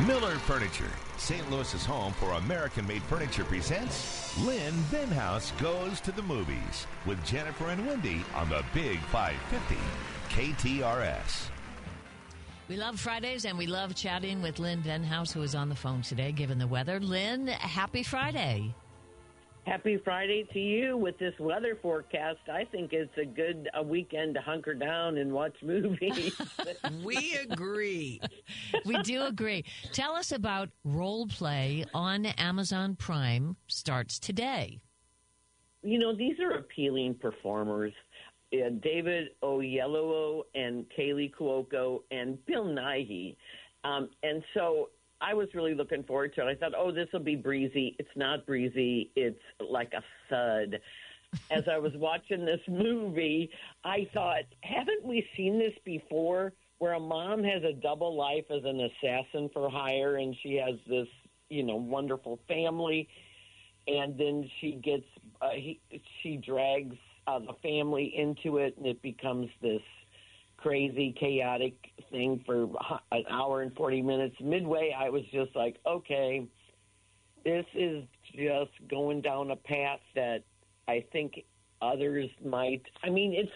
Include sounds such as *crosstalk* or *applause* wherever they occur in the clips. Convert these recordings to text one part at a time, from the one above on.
Miller Furniture, St. Louis's home for American made furniture, presents Lynn Venhaus Goes to the Movies with Jennifer and Wendy on the Big 550 KTRS. We love Fridays and we love chatting with Lynn Venhaus, who is on the phone today, given the weather. Lynn, happy Friday. Happy Friday to you with this weather forecast. I think it's a good a weekend to hunker down and watch *laughs* movies. *laughs* we agree. *laughs* we do agree. Tell us about Role Play on Amazon Prime starts today. You know, these are appealing performers. Uh, David Oyelowo and Kaley Cuoco and Bill Nighy. Um, and so I was really looking forward to it. I thought, oh, this will be breezy. It's not breezy. It's like a thud. As I was watching this movie, I thought, haven't we seen this before? Where a mom has a double life as an assassin for hire, and she has this, you know, wonderful family, and then she gets, uh, he, she drags uh, the family into it, and it becomes this crazy, chaotic thing for an hour and 40 minutes. Midway, I was just like, okay, this is just going down a path that I think others might. I mean, it's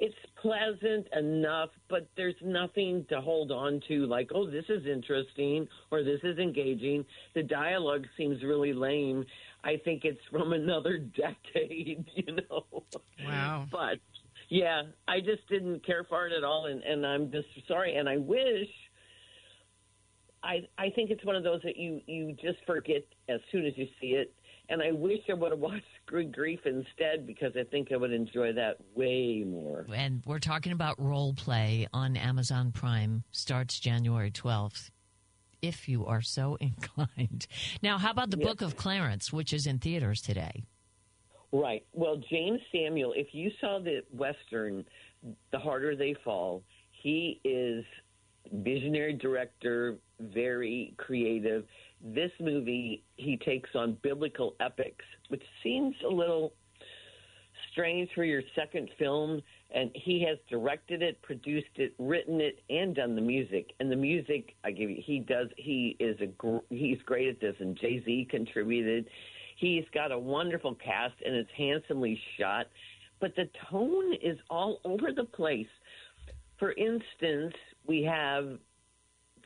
it's pleasant enough, but there's nothing to hold on to like, oh, this is interesting or this is engaging. The dialogue seems really lame. I think it's from *laughs* another decade, *laughs* you know. Wow. But yeah, I just didn't care for it at all, and, and I'm just sorry. And I wish. I I think it's one of those that you you just forget as soon as you see it. And I wish I would have *laughs* watched Good Grief instead because I think I would enjoy that way more. And we're talking about role play on Amazon Prime. Starts January 12th, if you are so *laughs* inclined. Now, how about the yes. Book of Clarence, which is in theaters today? Right. Well, Jeymes Samuel, if you saw the Western, The Harder They Fall, he is visionary director, very creative. This movie, he takes on biblical epics, which seems a little strange for your second film. And he has directed it, produced it, written it, and done the music. And the music, I give you, he does. He is a he's great at this. And Jay Z contributed. He's got a wonderful cast and it's handsomely shot, but the tone is all over the place. For instance, we have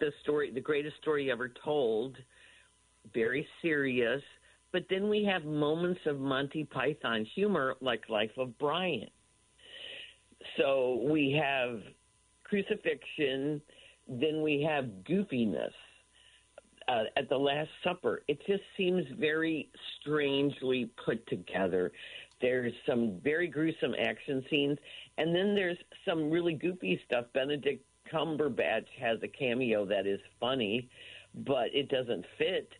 the story, the greatest story ever told, very serious, but then we have moments of Monty Python humor like Life of Brian. So we have crucifixion, then we have goofiness uh, at the Last Supper. It just seems very strangely put together. There's some very gruesome action scenes, and then there's some really goofy stuff. Benedict Cumberbatch has a cameo that is funny, but it doesn't fit.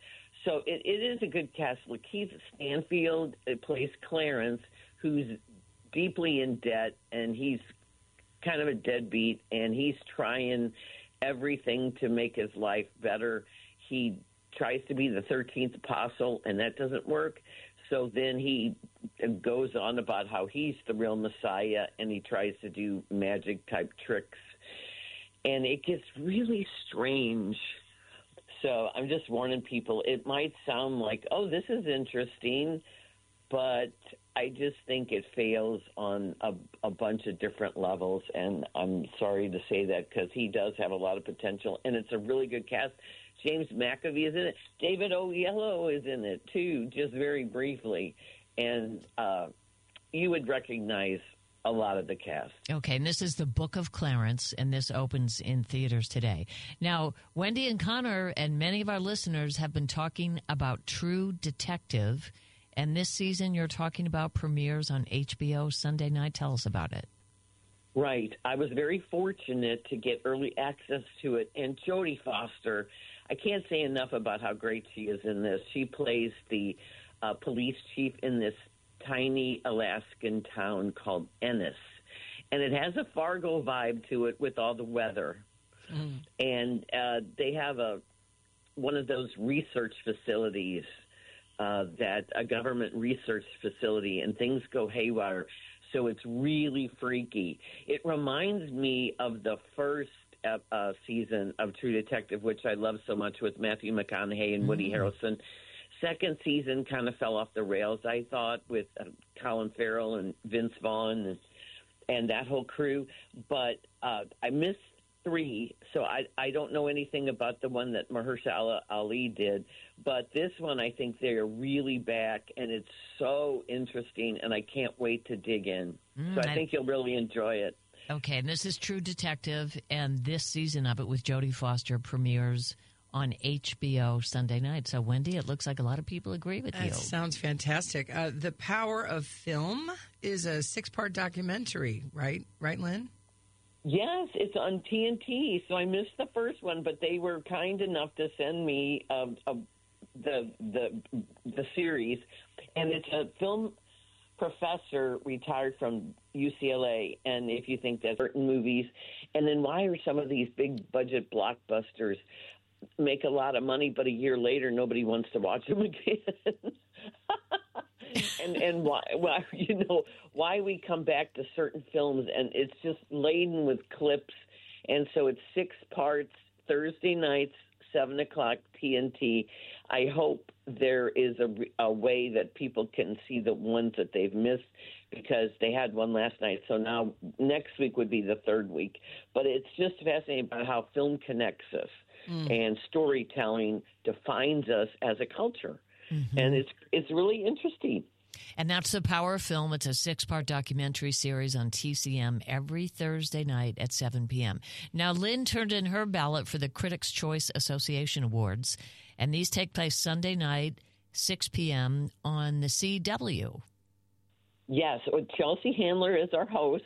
So it, it is a good cast. Lakeith Stanfield plays Clarence, who's deeply in debt, and he's kind of a deadbeat, and he's trying everything to make his life better he tries to be the 13th apostle, and that doesn't work. So then he goes on about how he's the real Messiah, and he tries to do magic type tricks. And it gets really strange. So I'm just warning people. It might sound like, oh, this is interesting, but I just think it fails on a, a bunch of different levels. And I'm sorry to say that because he does have a lot of potential, and it's a really good cast. James McAvoy is in it. David Oyelowo is in it too, just very briefly, and uh, you would recognize a lot of the cast. Okay, and this is the Book of Clarence, and this opens in theaters today. Now, Wendy and Connor and many of our listeners have been talking about True Detective, and this season you're talking about premieres on HBO Sunday night. Tell us about it. Right. I was very fortunate to get early access to it, and Jodie Foster I can't say enough about how great she is in this. She plays the uh, police chief in this tiny Alaskan town called Ennis, and it has a Fargo vibe to it with all the weather. Mm. And uh, they have a one of those research facilities uh, that a government research facility, and things go haywire. So it's really freaky. It reminds me of the first uh, season of True Detective, which I love so much with Matthew McConaughey and Woody Harrelson. Second season kind of fell off the rails, I thought, with uh, Colin Farrell and Vince Vaughn and, and that whole crew. But uh, I missed three, so I I don't know anything about the one that Mahershala Ali did, but this one I think they're really back, and it's so interesting, and I can't wait to dig in. so I I- think you'll really enjoy it. Okay, and this is True Detective, and this season of it with Jodie Foster premieres on HBO Sunday night. So, Wendy, it looks like a lot of people agree with you. That sounds fantastic. Uh, the Power of Film is a six part documentary, right? Right, Lynn? Yes, it's on TNT. So I missed the first one, but they were kind enough to send me a, the the the series, and it's a film professor retired from UCLA. And if you think that certain movies, and then why are some of these big budget blockbusters make a lot of money, but a year later nobody wants to watch them *laughs* again? *laughs* and and why why *laughs* you know why we come back to certain films and it's just laden with clips and so it's six parts thursday nights seven o'clock tnt i hope there is a, a way that people can see the ones that they've missed because they had one last night so now next week would be the third week. But it's just fascinating about how film connects us mm. and storytelling defines us as a culture. Mm-hmm. And it's it's really interesting And that's The Power of Film. It's a six part documentary series on TCM every Thursday night at 7 p.m. Now, Lynn turned in her ballot for the Critics' Choice Association Awards, and these take place Sunday night, 6 p.m. on the CW. Yes, uh, Chelsea Handler is our host,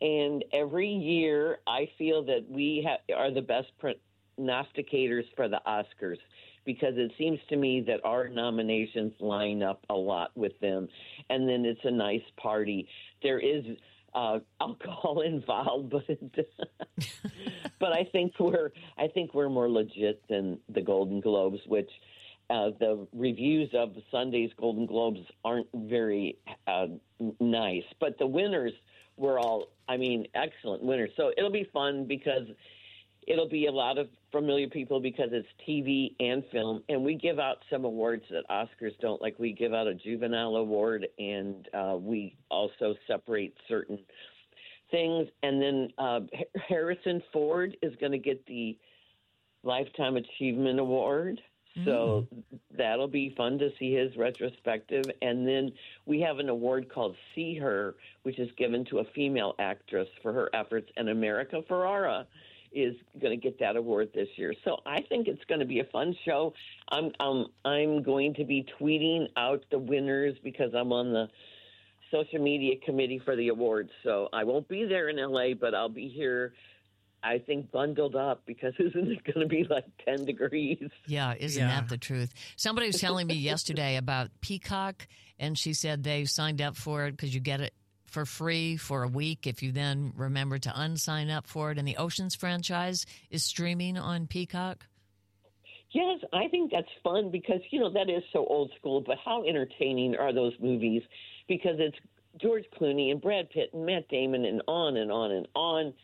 and every year I feel that we ha- are the best prognosticators for the Oscars because it seems to me that our nominations line up a lot with them, and then it's a nice party. There is uh, alcohol *laughs* involved, but *laughs* but I think we're I think we're more legit than the Golden Globes, which uh, the reviews of Sunday's Golden Globes aren't very uh, nice, but the winners were all, I mean, excellent winners. So it'll be fun because it'll be a lot of familiar people because it's TV and film, and we give out some awards that Oscars don't. Like we give out a juvenile award, and uh, we also separate certain things. And then uh, Harrison Ford is going to get the Lifetime Achievement Award. So that'll be fun to see his retrospective. And then we have an award called See Her, which is given to a female actress for her efforts. And America Ferrera is going to get that award this year. So I think it's going to be a fun show. I'm um, I'm going to be tweeting out the winners because I'm on the social media committee for the awards. So I won't be there in LA, but I'll be here. I think bundled up because *laughs* isn't it going to be like 10 degrees? Yeah, isn't Yeah. that the truth? Somebody was telling me yesterday about Peacock, and she said they signed up for it because you get it for free for a week if you then remember to unsign up for it. And the Oceans franchise is streaming on Peacock. Yes, I think that's fun because, you know, that is so old school, but how entertaining are those movies? Because it's George Clooney and Brad Pitt and Matt Damon and on and on and on.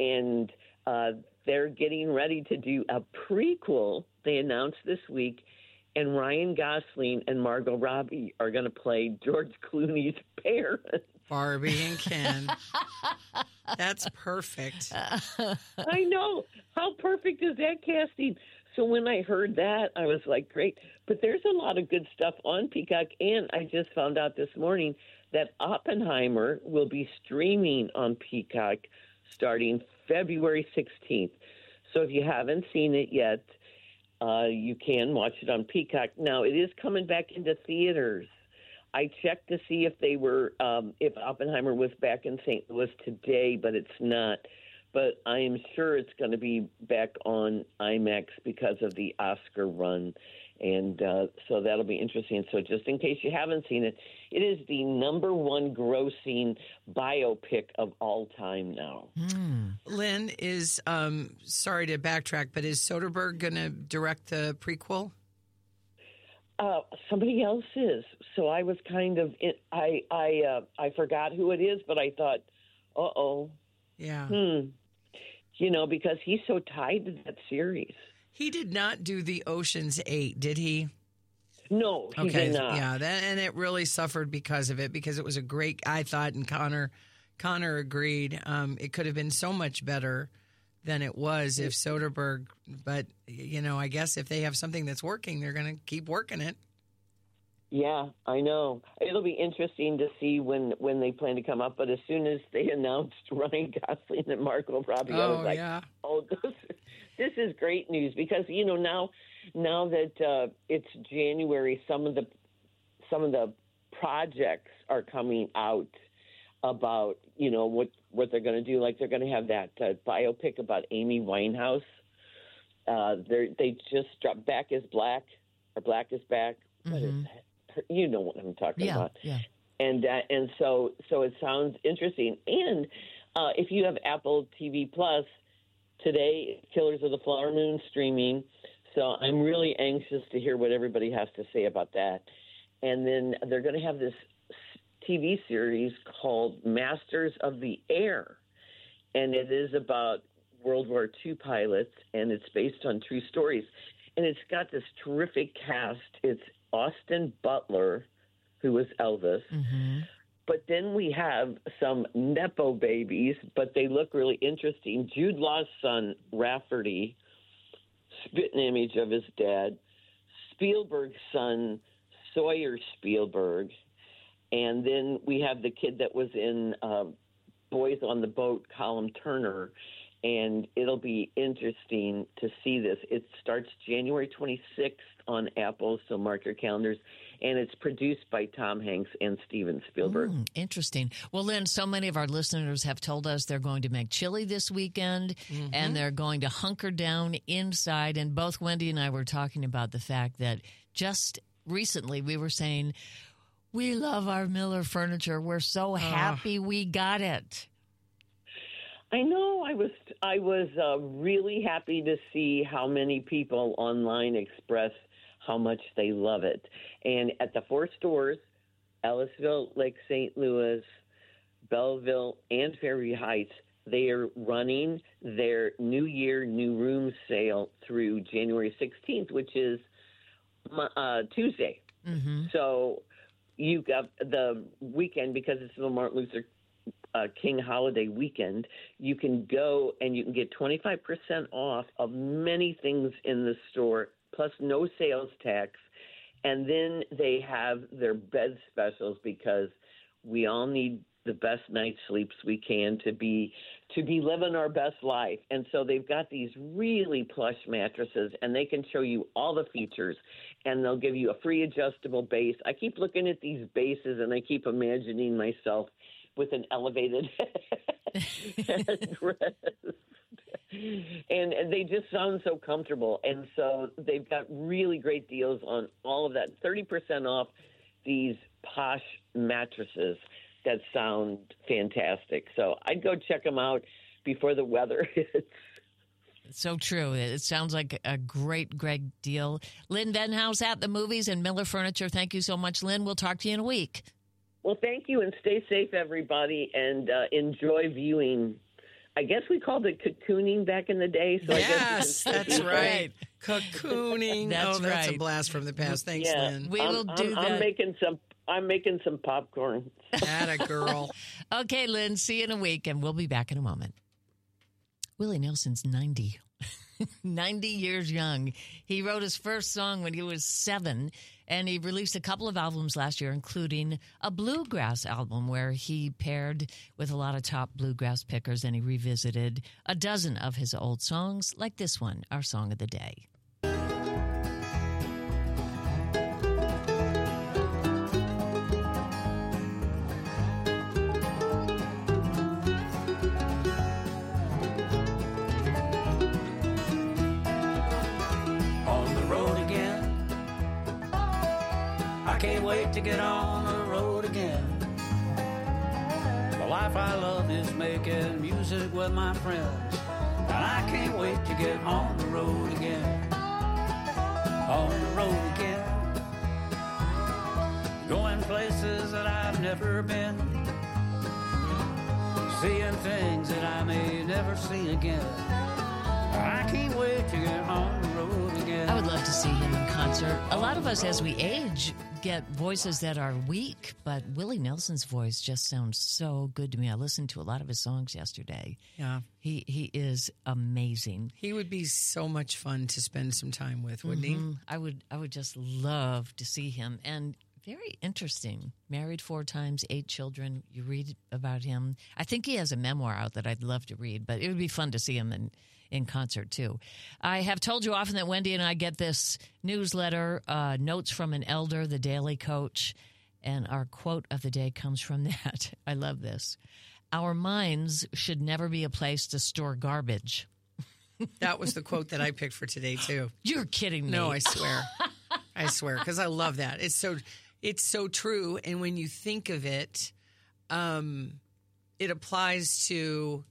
And uh, they're getting ready to do a prequel, they announced this week. And Ryan Gosling and Margot Robbie are going to play George Clooney's *laughs* parents. Barbie and Ken. *laughs* That's perfect. I know. How perfect is that casting? So when I heard that, I was like, great. But there's a lot of good stuff on Peacock. And I just found out this morning that Oppenheimer will be streaming on Peacock starting February 16th. So if you haven't seen it yet, uh, you can watch it on Peacock. Now, it is coming back into theaters. I checked to see if they were um, if Oppenheimer was back in St. Louis today, but it's not. But I am sure it's going to be back on IMAX because of the Oscar run, and uh, so that'll be interesting. So just in case you haven't seen it, it is the number one grossing biopic of all time now. Lynn is, um, sorry to backtrack, but is Soderbergh going to direct the prequel? Uh, somebody else is. So I was kind of I I uh, I forgot who it is, but I thought, uh oh, Yeah. hmm. you know, because he's so tied to that series. He did not do the Ocean's Eight, did he? No, he okay, did not. yeah, that, and it really suffered because of it because it was a great. I thought, and Connor, Connor agreed. Um, it could have been so much better than it was if Soderbergh. But you know, I guess if they have something that's working, they're going to keep working it. Yeah, I know. It'll be interesting to see when when they plan to come up. But as soon as they *laughs* announced Ryan Gosling and Margot Robbie, I Oh, was like, yeah. "Oh, *laughs* this this is great news." Because you know now now that uh, it's January, some of the some of the projects are coming out about you know what what they're going to do. Like they're going to have that uh, biopic about Amy Winehouse. Uh, they they just dropped Back is Black or Black is Back. Is that? You know what I'm talking Yeah, about yeah. and uh, and so so it sounds interesting. And uh, if you have Apple TV Plus today, Killers of the Flower Moon streaming. So I'm really anxious to hear what everybody has to say about that. And then they're going to have this TV series called Masters of the Air, and it is about World War II pilots, and it's based on true stories. And it's got this terrific cast. It's Austin Butler, who was Elvis. Mm-hmm. But then we have some Nepo babies, but they look really interesting. Jude Law's son, Rafferty, spit an image of his dad. Spielberg's son, Sawyer Spielberg. And then we have the kid that was in uh, Boys on the Boat, Colin Turner. And it'll be interesting to see this. It starts January 26th on Apple, so mark your calendars. And it's produced by Tom Hanks and Steven Spielberg. Hmm, interesting. Well, Lynn, so many of our listeners have told us they're going to make chili this weekend and they're going to hunker down inside. And both Wendy and I were talking about the fact that just recently we were saying, we love our Miller furniture. We're so happy we got it. I know. I was I was uh, really happy to see how many people online express how much they love it. And at the four stores, Ellisville, Lake St. Louis, Belleville, and Fairview Heights, they are running their New Year New Room sale through January 16th, which is uh, Tuesday. So you got the weekend because it's the Martin Luther uh, King holiday weekend. You can go and you can get 25% off of many things in the store, plus no sales tax. And then they have their bed specials because we all need the best night's sleeps we can to be to be living our best life. And so they've got these really plush mattresses and they can show you all the features and they'll give you a free adjustable base. I keep looking at these bases and I keep imagining myself with an elevated. *laughs* And, and they just sound so comfortable. And so they've got really great deals on all of that. 30% off these posh mattresses that sound fantastic. So I'd go check them out before the weather *laughs* hits. So true. It sounds like a great, great deal. Lynn Venhaus at the movies and Miller Furniture. Thank you so much, Lynn. We'll talk to you in a week. Well, thank you and stay safe, everybody, and uh, enjoy viewing. I guess we called it cocooning back in the day. So I guess Yes, that's right. Cocooning. *laughs* That's oh, that's a blast from the past. Thanks, Yeah, Lynn. We I'm, will do I'm, that. I'm making some. I'm making some popcorn. Atta girl. *laughs* Okay, Lynn, see you in a week, and we'll be back in a moment. Willie Nelson's 90. *laughs* 90 years young. He wrote his first song when he was seven, and he released a couple of albums last year, including a bluegrass album where he paired with a lot of top bluegrass pickers and he revisited a dozen of his old songs, like this one, our song of the day. Wait to get on the road again. The life I love is making music with my friends. And I can't wait to get on the road again. On the road again. Going places that I've never been. seeing things that I may never see again. I can't wait to get on the road again. I would love to see him in concert. A lot of us, as we age, get voices that are weak, but Willie Nelson's voice just sounds so good to me. I listened to a lot of his songs yesterday. Yeah. He he is amazing. He would be so much fun to spend some time with, wouldn't Mhm. I would I would just love to see him and very interesting. Married four times, eight children. You read about him. I think he has a memoir out that I'd love to read, but it would be fun to see him in in concert too. I have told you often that Wendy and I get this newsletter, uh, notes from an elder, the Daily Coach, and our quote of the day comes from *laughs* that. I love this. Our minds should never be a place to store garbage. That was the quote that I picked for today too. *gasps* You're kidding me. No, I swear. *laughs* I swear because I love that. It's so it's so true and when you think of it um it applies to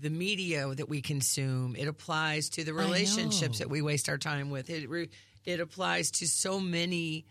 the media that we consume. It applies to the relationships that we waste our time with. It re- it applies to so many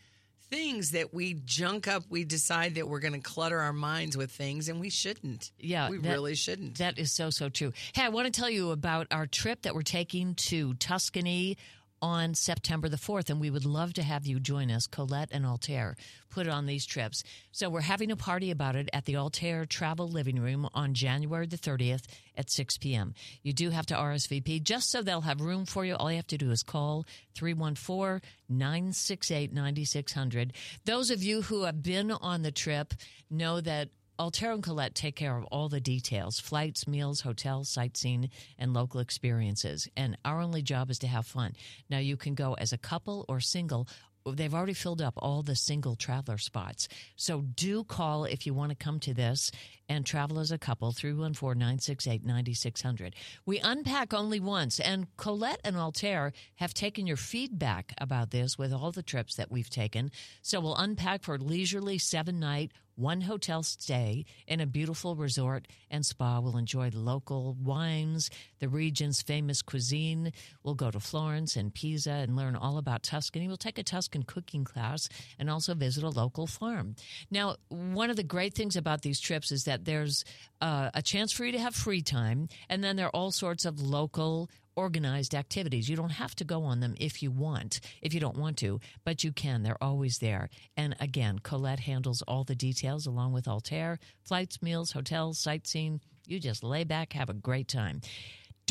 things that we junk up. We decide that we're going to clutter our minds with things and we shouldn't. Yeah, we that- really shouldn't. That is so, so true. Hey, I want to tell you about our trip that we're taking to Tuscany on September the 4th, and we would love to have you join us. Colette and Altair put on these trips. So we're having a party about it at the Altair Travel Living Room on January the 30th at 6 p.m. You do have to RSVP just so they'll have room for you. All you have to do is call 314 968 9600. Those of you who have been on the trip know that Altair and Colette take care of all the details flights, meals, hotels, sightseeing, and local experiences. And our only job is to have fun. Now, you can go as a couple or single. They've already filled up all the single traveler spots. So do call if you want to come to this and travel as a couple, 314 968 9600. We unpack only once, and Colette and Altair have taken your feedback about this with all the trips that we've taken. So we'll unpack for leisurely seven night, one hotel stay in a beautiful resort and spa. We'll enjoy the local wines, the region's famous cuisine. We'll go to Florence and Pisa and learn all about Tuscany. We'll take a Tuscan cooking class and also visit a local farm. Now, one of the great things about these trips is that there's uh, a chance for you to have free time, and then there are all sorts of local organized activities. You don't have to go on them if you want, if you don't want to, but you can. They're always there. And again, Colette handles all the details along with Altair, flights, meals, hotels, sightseeing. You just lay back, have a great time.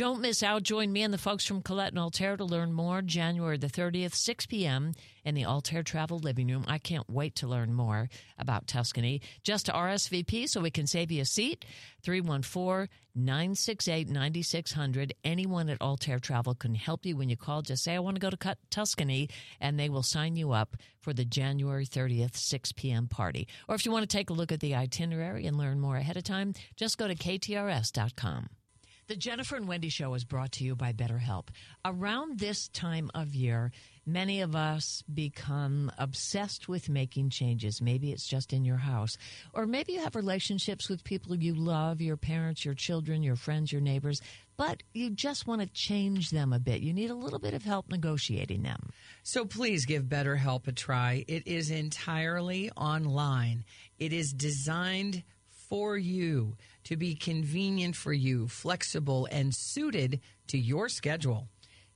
Don't miss out. Join me and the folks from Colette and Altair to learn more. January the 30th, 6 p.m. in the Altair Travel Living Room. I can't wait to learn more about Tuscany. Just to RSVP so we can save you a seat. 314 968 9600. Anyone at Altair Travel can help you when you call. Just say, I want to go to Tuscany, and they will sign you up for the January 30th, 6 p.m. party. Or if you want to take a look at the itinerary and learn more ahead of time, just go to ktrs.com. The Jennifer and Wendy Show is brought to you by BetterHelp. Around this time of year, many of us become obsessed with making changes. Maybe it's just in your house, or maybe you have relationships with people you love, your parents, your children, your friends, your neighbors, but you just want to change them a bit. You need a little bit of help negotiating them. So please give BetterHelp a try. It is entirely online. It is designed for you to be convenient for you, flexible, and suited to your schedule.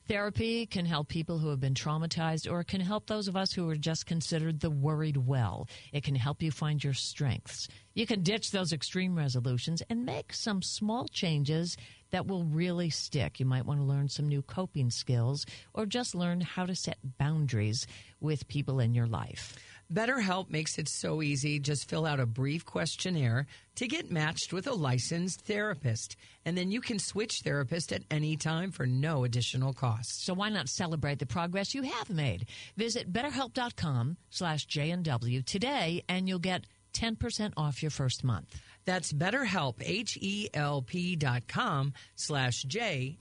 Therapy can help people who have been traumatized, or it can help those of us who are just considered the worried well. It can help you find your strengths. You can ditch those extreme resolutions and make some small changes that will really stick. You might want to learn some new coping skills or just learn how to set boundaries with people in your life. BetterHelp makes it so easy. Just fill out a brief questionnaire to get matched with a licensed therapist. And then you can switch therapist at any time for no additional cost. So why not celebrate the progress you have made? Visit betterhelp.com slash JNW today and you'll get 10% off your first month. That's BetterHelp, H-E-L-P dot com slash J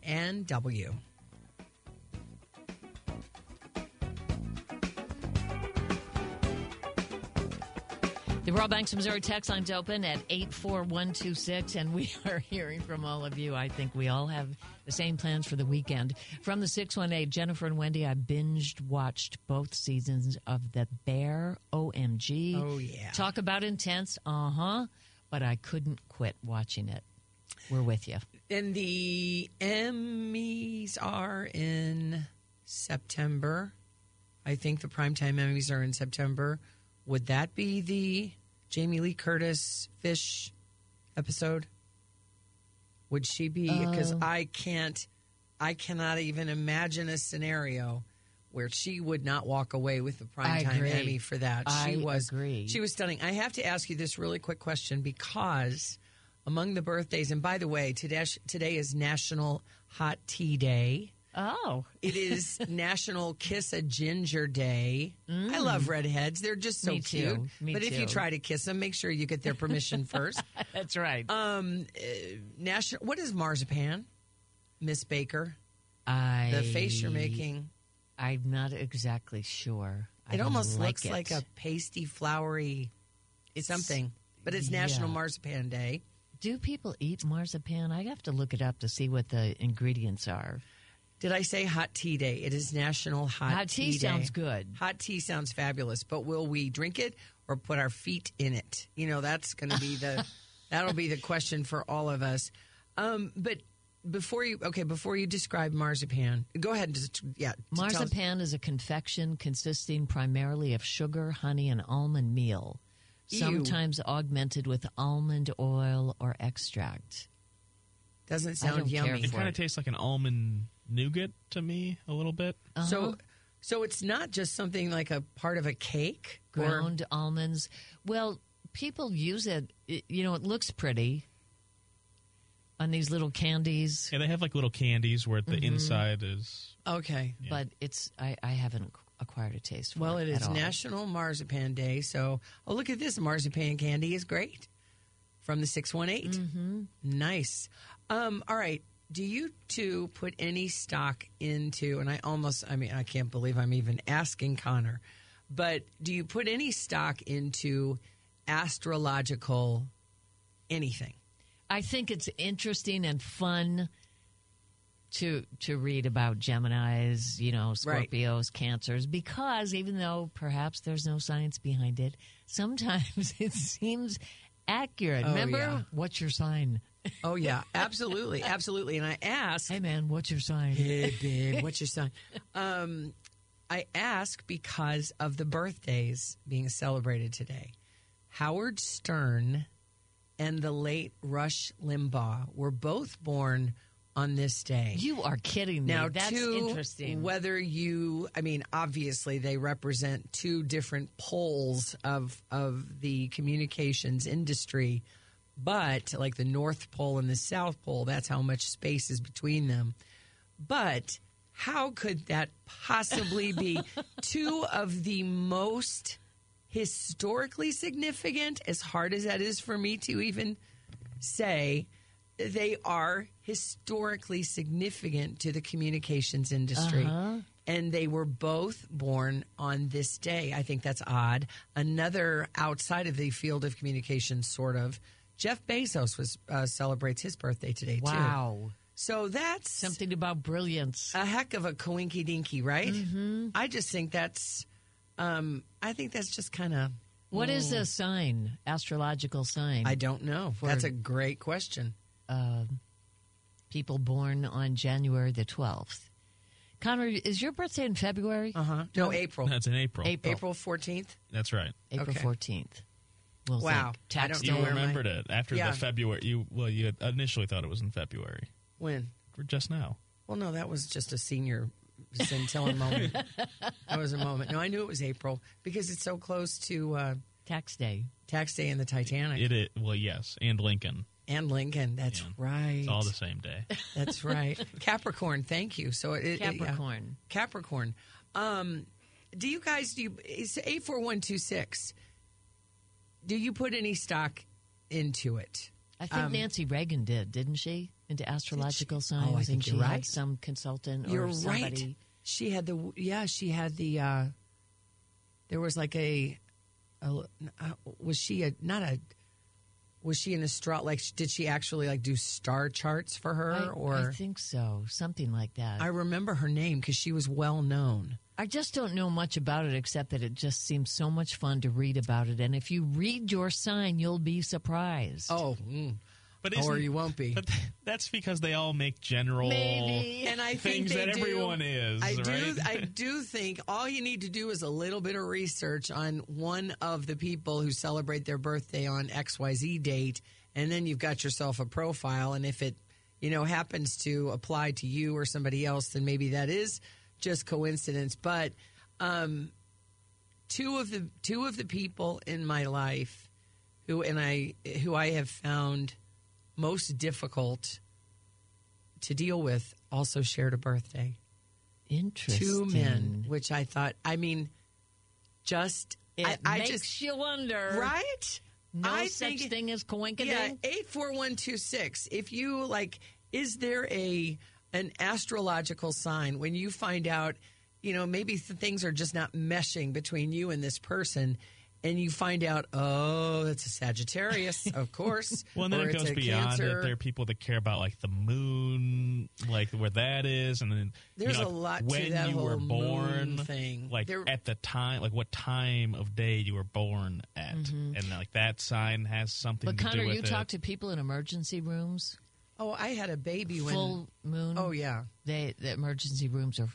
The Royal Banks of Missouri text line's open at 84126, and we *laughs* are hearing from all of you. I think we all have the same plans for the weekend. From the 618, Jennifer and Wendy, I binged watched both seasons of The Bear. OMG. Oh, yeah. Talk about intense. Uh huh. But I couldn't quit watching it. we're with you. And the Emmys are in September. I think the primetime Emmys are in September. Would that be the Jamie Lee Curtis fish episode? Would she be? Because Uh. I can't, I cannot even imagine a scenario where she would not walk away with the primetime. Emmy for that. She I was, agree. she was stunning. I have to ask you this really quick question because among the birthdays, and by the way, today today is National Hot Tea Day. Oh, It is *laughs* National Kiss a Ginger Day. I love redheads; they're just so Mm. Me too. cute. But if you try to kiss them, make sure you get their permission *laughs* first. that's right. Um, uh, national. What is marzipan, Miss Baker? I The face you're making. I'm not exactly sure. It don't almost like looks it. like a pasty, flowery It's- something. But it's National yeah. Marzipan Day. Do people eat marzipan? I have to look it up to see what the ingredients are. Did I say hot tea day? It is National Hot, tea. Hot tea Day. sounds good. Hot tea sounds fabulous, but will we drink it or put our feet in it? You know, that's going to be the *laughs* that'll be the question for all of us. Um, but before you okay, before you describe marzipan, go ahead and just yeah. t- tell us- Marzipan is a confection consisting primarily of sugar, honey, and almond meal, Ew. sometimes augmented with almond oil or extract. doesn't sound yummy. It kind of tastes like an almond nougat to me a little bit. So, so it's not just something like a part of a cake. or- Ground almonds. Well, people use it. it- You know, it looks pretty on these little candies, Yeah, they have like little candies where the Mm-hmm. inside is. okay. but it's I, I haven't acquired a taste for Well, it it at all. National Marzipan Day, so oh look at this marzipan candy is great from the six one eight. Nice. Um, all right. Do you two put any stock into? And I almost, I mean, I can't believe I'm even asking Connor, but do you put any stock into astrological anything? I think it's interesting and fun to to read about Gemini's, you know, Right. Scorpios, Cancers, because even though perhaps there's no science behind it, sometimes *laughs* it seems accurate. Oh, Remember, yeah. what's your sign? Oh yeah, absolutely, absolutely. And I ask, Hey man, what's your sign? Hey, babe, what's your sign? Um, I ask because of the birthdays being celebrated today. Howard Stern and the late Rush Limbaugh were both born on this day. You are kidding me. now, That's two, interesting. Whether you, I mean, obviously they represent two different poles of of the communications industry, but like the North Pole and the South Pole, that's how much space is between them. But how could that possibly be *laughs* two of the most historically significant, as hard as that is for me to even say, they are historically significant to the communications industry. Uh-huh. And they were both born on this day. I think that's odd. Another outside of the field of communications, sort of. Jeff Bezos was uh, celebrates his birthday today too. wow. So that's Something about brilliance. a heck of a coinky dinky, right? I just think that's, um, I think that's just kind of. What is a sign? Astrological sign. I don't know. that's a great question. People born on January the 12th. Connor, is your birthday in February? Uh huh. No, April. That's in April. April. April fourteenth. That's right. April Okay. 14th. We'll Wow. think. Tax I don't day. know You where my- remembered it after Yeah. the February. You well, you had initially thought it was in February. When? Or just now. Well, no, that was just a senior scintillant moment. *laughs* That was a moment. No, I knew it was April because it's so close to uh, Tax day. Tax Day and the Titanic It, it well, yes, and Lincoln. and Lincoln. That's Yeah. right. It's all the same day. That's *laughs* right. Capricorn. Thank you. So it, it- yeah. Capricorn. Capricorn. Um, do you guys do you, it's eight four one two six? Do you put any stock into it? I think Nancy Reagan did, didn't she? Into astrological signs. Oh, I and think she you're had right. some consultant or You're somebody. right. She had the yeah. She had the. uh There was like a, a uh, was she a not a. Was she an astro? Like, did she actually like do star charts for her? I, or I think so. Something like that. I remember her name because she was well known. I just don't know much about it except that it just seems so much fun to read about it. And if you read your sign, you'll be surprised. Oh, mm. But or isn't- you won't be. But that's because they all make general Maybe. and I think things they that do. everyone is. I do. right? I *laughs* do think all you need to do is a little bit of research on one of the people who celebrate their birthday on X Y Z date, and then you've got yourself a profile. And if it, you know, happens to apply to you or somebody else, then maybe that is just coincidence. But um, two of the two of the people in my life who and I who I have found most difficult to deal with also shared a birthday. Interesting. Two men, which I thought, I mean, just It I, I makes just you wonder. right. No I such think- thing as coinkydink. Yeah, eight four one two six. If you like, is there a an astrological sign when you find out, you know, maybe th- things are just not meshing between you and this person, and you find out, oh, it's a Sagittarius, *laughs* of course. Well, and then or it it's goes a beyond Cancer. it. There are people that care about like the moon, like where that is, and then you There's know, a lot to when that you were whole born, moon thing. like There- at the time, like what time of day you were born at, mm-hmm. and like that sign has something But to Connor, do with you it. talk to people in emergency rooms. Oh, I had a baby when. Full moon. Oh yeah. They the emergency rooms are.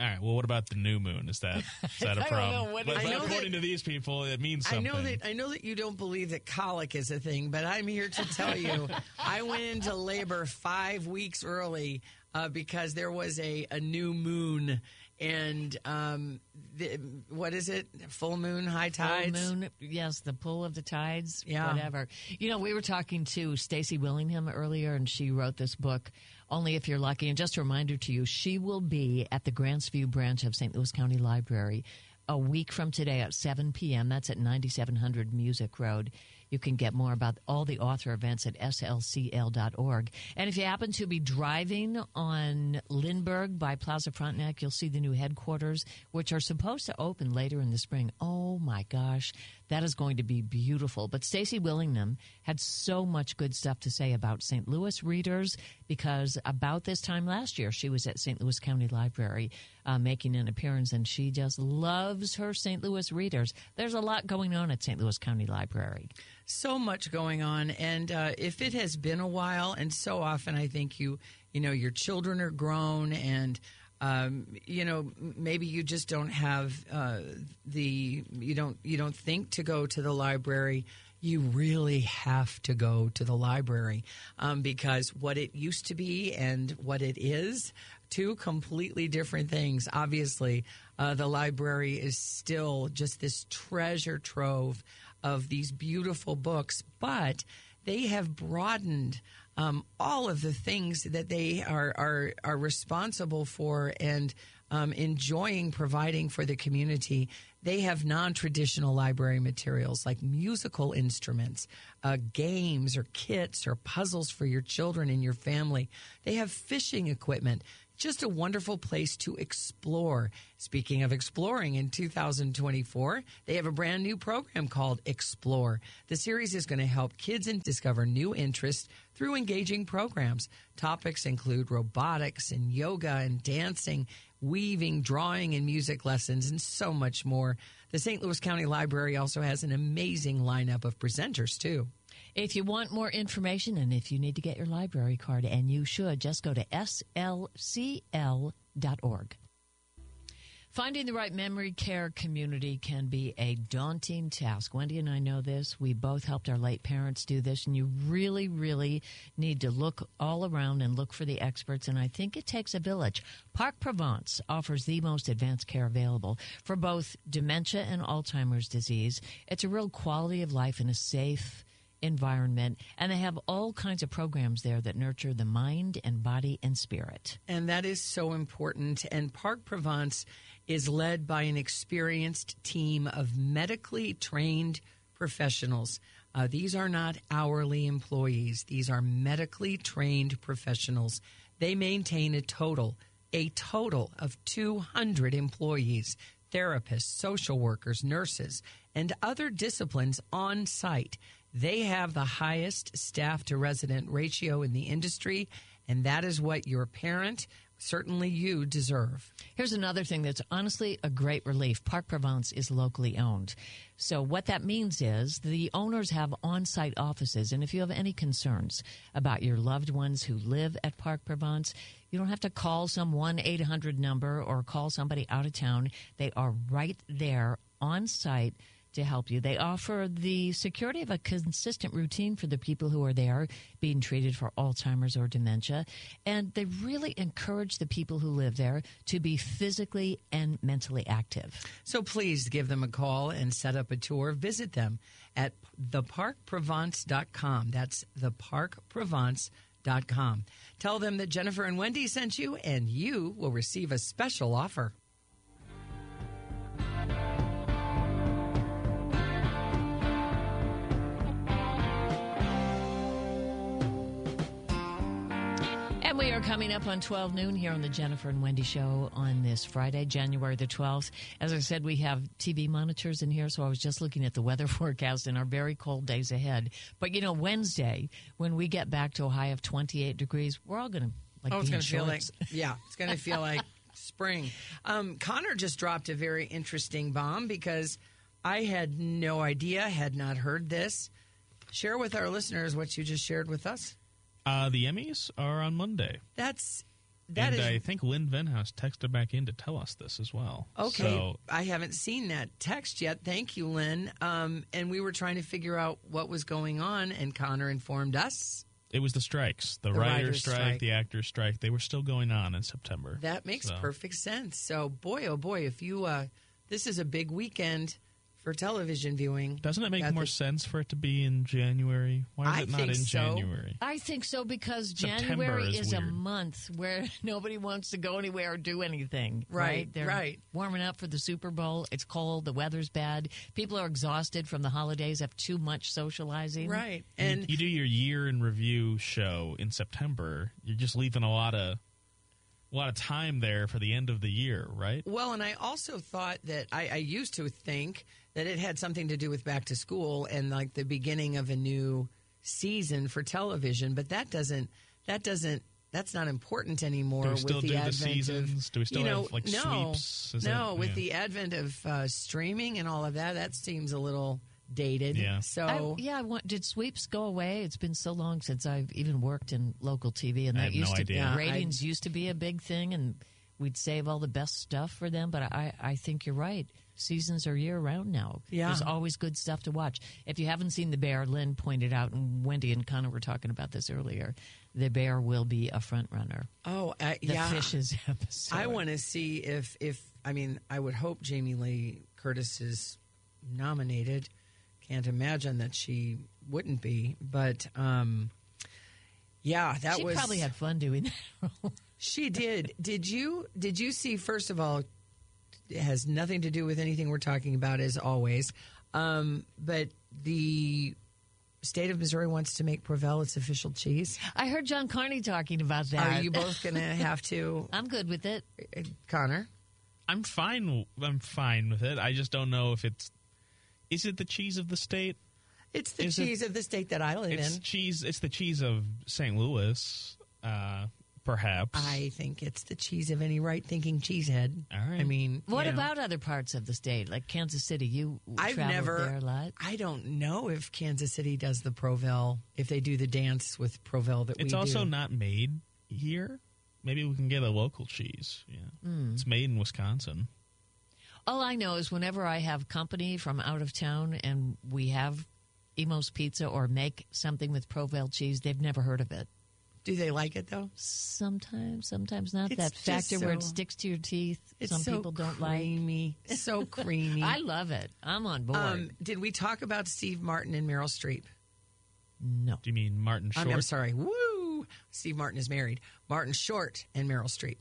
All right. Well, what about the new moon? Is that *laughs* is that a I don't problem? know. What But I know according that- to these people, it means something. I know that I know that you don't believe that colic is a thing, but I'm here to tell you, *laughs* I went into labor five weeks early uh, because there was a, a new moon and um, the, what is it? Full moon, high tides. Full moon, yes, the pull of the tides, Yeah. whatever. You know, we were talking to Stacy Willingham earlier, and she wrote this book, Only If You're Lucky. And just a reminder to you, she will be at the Grant's View branch of St. Louis County Library a week from today at 7 p.m. That's at 9700 Musick Road. You can get more about all the author events at slcl.org. And if you happen to be driving on Lindbergh by Plaza Frontenac, you'll see the new headquarters, which are supposed to open later in the spring. Oh my gosh, that is going to be beautiful. But Stacy Willingham had so much good stuff to say about St. Louis readers because about this time last year, she was at St. Louis County Library uh, making an appearance, and she just loves her St. Louis readers. There's a lot going on at St. Louis County Library. so much going on and uh, if it has been a while and so often i think you you know your children are grown and um, you know maybe you just don't have uh, the you don't you don't think to go to the library. You really have to go to the library um, because what it used to be and what it is two completely different things. Obviously uh, the library is still just this treasure trove of these beautiful books, but they have broadened um, all of the things that they are are, are responsible for and um, enjoying providing for the community. They have non traditional library materials like musical instruments, uh, games, or kits, or puzzles for your children and your family. They have fishing equipment just a wonderful place to explore. Speaking of exploring, in 2024, they have a brand new program called Explore. The series is going to help kids and discover new interests through engaging programs. Topics include robotics and yoga and dancing, weaving, drawing, and music lessons, and so much more. The St. Louis County Library also has an amazing lineup of presenters, too. If you want more information and if you need to get your library card, and you should, just go to slcl.org. Finding the right memory care community can be a daunting task. Wendy and I know this. We both helped our late parents do this, and you really, really need to look all around and look for the experts. And I think it takes a village. Park Provence offers the most advanced care available for both dementia and Alzheimer's disease. It's a real quality of life in a safe environment, and they have all kinds of programs there that nurture the mind and body and spirit. And that is so important. And Park Provence is led by an experienced team of medically trained professionals. Uh, these are not hourly employees, these are medically trained professionals. They maintain a total, a total of 200 employees, therapists, social workers, nurses, and other disciplines on site. They have the highest staff to resident ratio in the industry, and that is what your parent certainly you deserve. Here's another thing that's honestly a great relief. Park Provence is locally owned. So, what that means is the owners have on site offices. And if you have any concerns about your loved ones who live at Park Provence, you don't have to call some 1 800 number or call somebody out of town. They are right there on site to help you. They offer the security of a consistent routine for the people who are there being treated for Alzheimer's or dementia. And they really encourage the people who live there to be physically and mentally active. So please give them a call and set up a tour. Visit them at theparkprovence.com. That's theparkprovence.com. Tell them that Jennifer and Wendy sent you, and you will receive a special offer. Coming up on 12 noon here on the Jennifer and Wendy show on this Friday, January the 12th. As I said, we have TV monitors in here, so I was just looking at the weather *laughs* forecast and our very cold days ahead. But you know, Wednesday, when we get back to a high of 28 degrees, we're all going to like Oh, it's going to feel like, *laughs* yeah, it's going to feel like *laughs* spring. Um, Connor just dropped a very interesting bomb because I had no idea, had not heard this. Share with our listeners what you just shared with us. Uh, the Emmys are on Monday. That's that and is I think Lynn Venhaus texted back in to tell us this as well. okay. So I haven't seen that text yet. Thank you, Lynn. Um, and we were trying to figure out what was going on, and Connor informed us. it was the strikes, the, The writer's writer's strike, strike. the actor's strike. They were still going on in September. That makes So- perfect sense. So, boy, oh boy, if you uh, this is a big weekend for television viewing. Doesn't it make more the- sense for it to be in January? Why is I it not think in so. January? I think so because September January is is, a month where *laughs* nobody wants to go anywhere or do anything. Right, They're right. warming up for the Super Bowl. It's cold. The weather's bad. People are exhausted from the holidays. Have too much socializing. Right. You- And you do your year in review show in September. You're just leaving a lot of a lot of time there for the end of the year, right? well, and I also thought that I, I used to think that it had something to do with back to school and like the beginning of a new season for television, but that doesn't that doesn't that's not important anymore. Do we still with the do the advent seasons? Of, Do we still you know, have, like, no, sweeps? Is no, that- with yeah. the advent of uh, streaming and all of that, that seems a little dated. Yeah. So I, yeah, I want, did sweeps go away? It's been so long since I've even worked in local TV, and I that have no used to idea. Yeah, ratings used to be a big thing, and we'd save all the best stuff for them. But I, I think you're right. Seasons are year round now. Yeah. there's always good stuff to watch. If you haven't seen The Bear, Lynn pointed out, and Wendy and Connor were talking about this earlier. The Bear will be a front runner. oh, I, The yeah. Fishes *laughs* episode. I want to see if if I mean I would hope Jamie Lee Curtis is nominated. Can't imagine that she wouldn't be, but um, yeah, that She was probably had fun doing that. *laughs* She did. Did you did you see first of all it has nothing to do with anything we're talking about as always. Um, but the state of Missouri wants to make Provel its official cheese. I heard John Carney talking about that. Are you both going *laughs* to have to I'm good with it. uh, Connor? I'm fine. I'm fine with it. I just don't know if it's. Is it the cheese of the state? It's the Is it- cheese of the state that I live It's in. cheese. It's the cheese of St. Louis, uh, perhaps. I think it's the cheese of any right thinking cheesehead. All right. I mean, What you know, about other parts of the state, like Kansas City? You I've traveled never. there a lot. I don't know if Kansas City does the Provel, if they do the dance with Provel that It's we also do. not made here. Maybe we can get a local cheese. Yeah, Hmm. it's made in Wisconsin. All I know is whenever I have company from out of town and we have Imo's Pizza or make something with Provel cheese, they've never heard of it. Do they like it though? Sometimes, sometimes not. It's that just factor where it sticks to your teeth. It's Some so people don't like. creamy, so *laughs* creamy. I love it. I'm on board. um, did we talk about Steve Martin and Meryl Streep? no. Do you mean Martin I Short? mean, I'm sorry. Woo! Steve Martin is married. Martin Short and Meryl Streep.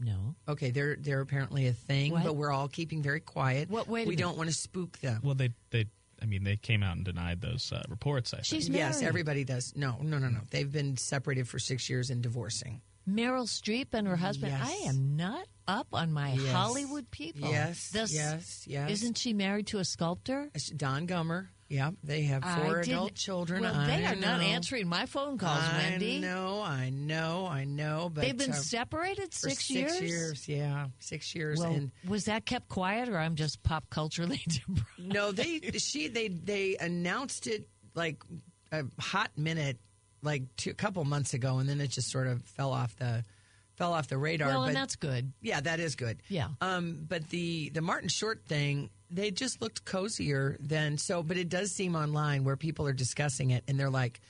No. Okay, they're they're apparently a thing, What? but we're all keeping very quiet. What- wait we minute. don't want to spook them. Well, they they. I mean, they came out and denied those uh, reports. I think. She's yes, everybody does. No, no, no, no. They've been separated for six years and divorcing. Meryl Streep and her husband. Yes. I am not up on my Yes. Hollywood people. Yes, This- yes, yes. Isn't she married to a sculptor? Don Gummer. Yeah, they have four I adult children. Well, they I are not answering my phone calls, I Wendy. know, I know, I know. But They've been uh, separated for six, six years. Yeah, six years. Well, and was that kept quiet, or I'm just pop culturally *laughs* deprived? no, they she they they announced it like a hot minute, like two, a couple months ago, and then it just sort of fell off the fell off the radar. Well, but and that's good. yeah, that is good. Yeah. Um, but the the Martin Short thing, they just looked cozier than so. But it does seem online where people are discussing it, and they're like,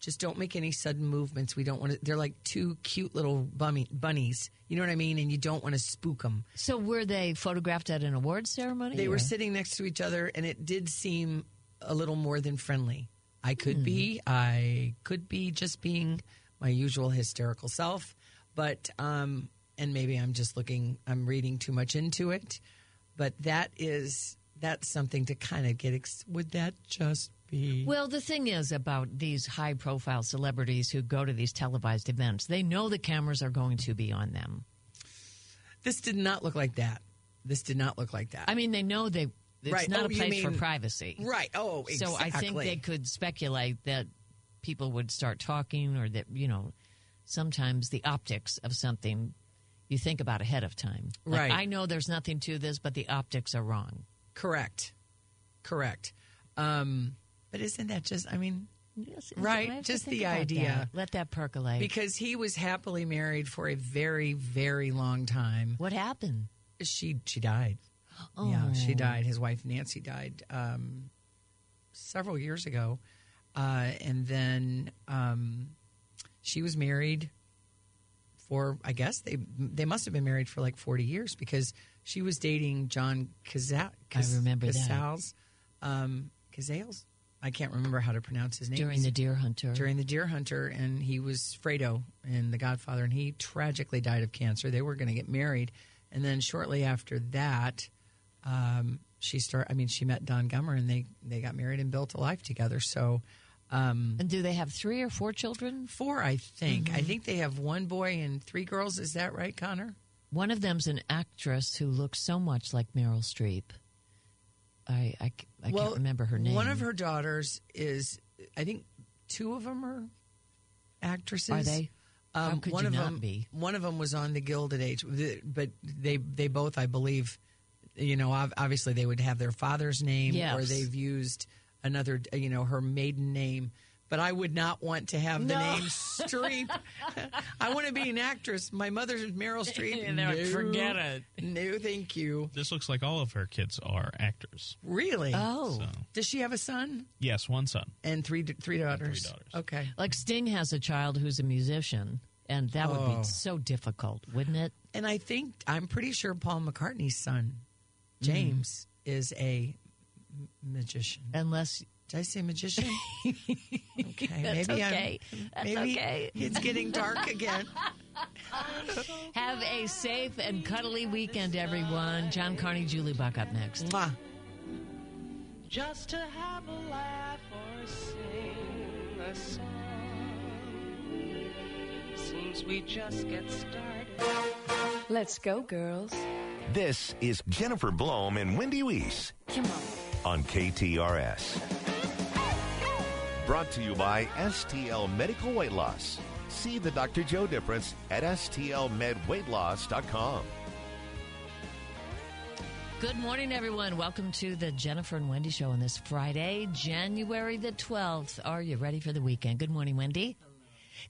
just don't make any sudden movements. We don't want to. They're like two cute little bummy, bunnies. You know what I mean? And you don't want to spook them. So, were they photographed at an awards ceremony? They or- were sitting next to each other, and it did seem a little more than friendly. I could be, I could be just being my usual hysterical self, but um, and maybe I'm just looking, I'm reading too much into it. But that is that's something to kind of get. Ex- would that just be? Well, the thing is about these high profile celebrities who go to these televised events, they know the cameras are going to be on them. This did not look like that. This did not look like that. I mean, they know they it's Right. not Oh, a place for privacy. right. Oh, So I think they could speculate that people would start talking or that, you know, sometimes the optics of something you think about ahead of time. Like, Right. I know there's nothing to this, but the optics are wrong. correct, correct. Um, but isn't that just? I mean, Yes, Right, I just the idea. that. Let that percolate. because he was happily married for a very, very long time. what happened? She she died. Oh. Yeah, she died. His wife Nancy died um, several years ago, uh, and then um, she was married for. I guess they they must have been married for like forty years because she was dating John Cazal. I remember that. Casals, um, Cazales. I can't remember how to pronounce his name. During the Deer Hunter. during the Deer Hunter, and he was Fredo in The Godfather, and he tragically died of cancer. They were going to get married, and then shortly after that, um, she start. I mean, she met Don Gummer, and they they got married and built a life together. So and do they have three or four children? four, I think. I think they have one boy and three girls. Is that right, Connor? One of them's an actress who looks so much like Meryl Streep. I, I, I can't remember her name. One of her daughters is, I think, two of them are actresses. Are they? How Um, could one you of not them, be? One of them was on the Gilded Age, but they they both, I believe, you know, obviously they would have their father's name, or they've used another, you know, her maiden name. But I would not want to have the No. name Streep. *laughs* I want to be an actress. My mother's Meryl Streep. *laughs* And they're like, No. "Forget it." No, thank you. This looks like all of her kids are actors. Really? Oh, So Does she have a son yes, one son. and three three daughters? daughters. Okay. like Sting has a child who's a musician, and that would Oh. be so difficult, wouldn't it? And I think I'm pretty sure Paul McCartney's son, James, mm. is a m- magician. Unless Did I say magician? *laughs* okay, That's maybe okay. I'm. That's maybe okay. it's getting dark again. *laughs* have a safe and cuddly weekend, everyone. John Carney, Julie Buck up next. Mwah. just to have a laugh or sing a song. Seems we just get started. Let's go, girls. This is Jennifer Blome and Wendy Weiss Come on. On KTRS. Brought to you by STL Medical Weight Loss. See the Dr. Joe difference at STLMedWeightLoss.com. Good morning, everyone. Welcome to the Jennifer and Wendy show on this Friday, January the 12th. Are you ready for the weekend? Good morning, Wendy.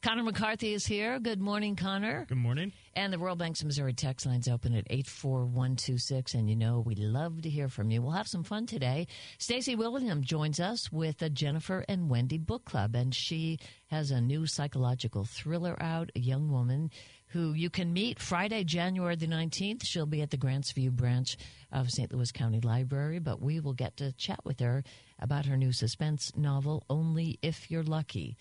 Connor McCarthy is here. Good morning, Connor. Good morning. And the Royal Banks of Missouri text line's open at 84126. And you know, we love to hear from you. We'll have some fun today. Stacy Willingham joins us with the Jennifer and Wendy Book Club. And she has a new psychological thriller out, a young woman who you can meet Friday, January the 19th. She'll be at the Grant's View branch of St. Louis County Library. But we will get to chat with her about her new suspense novel, Only If You're Lucky.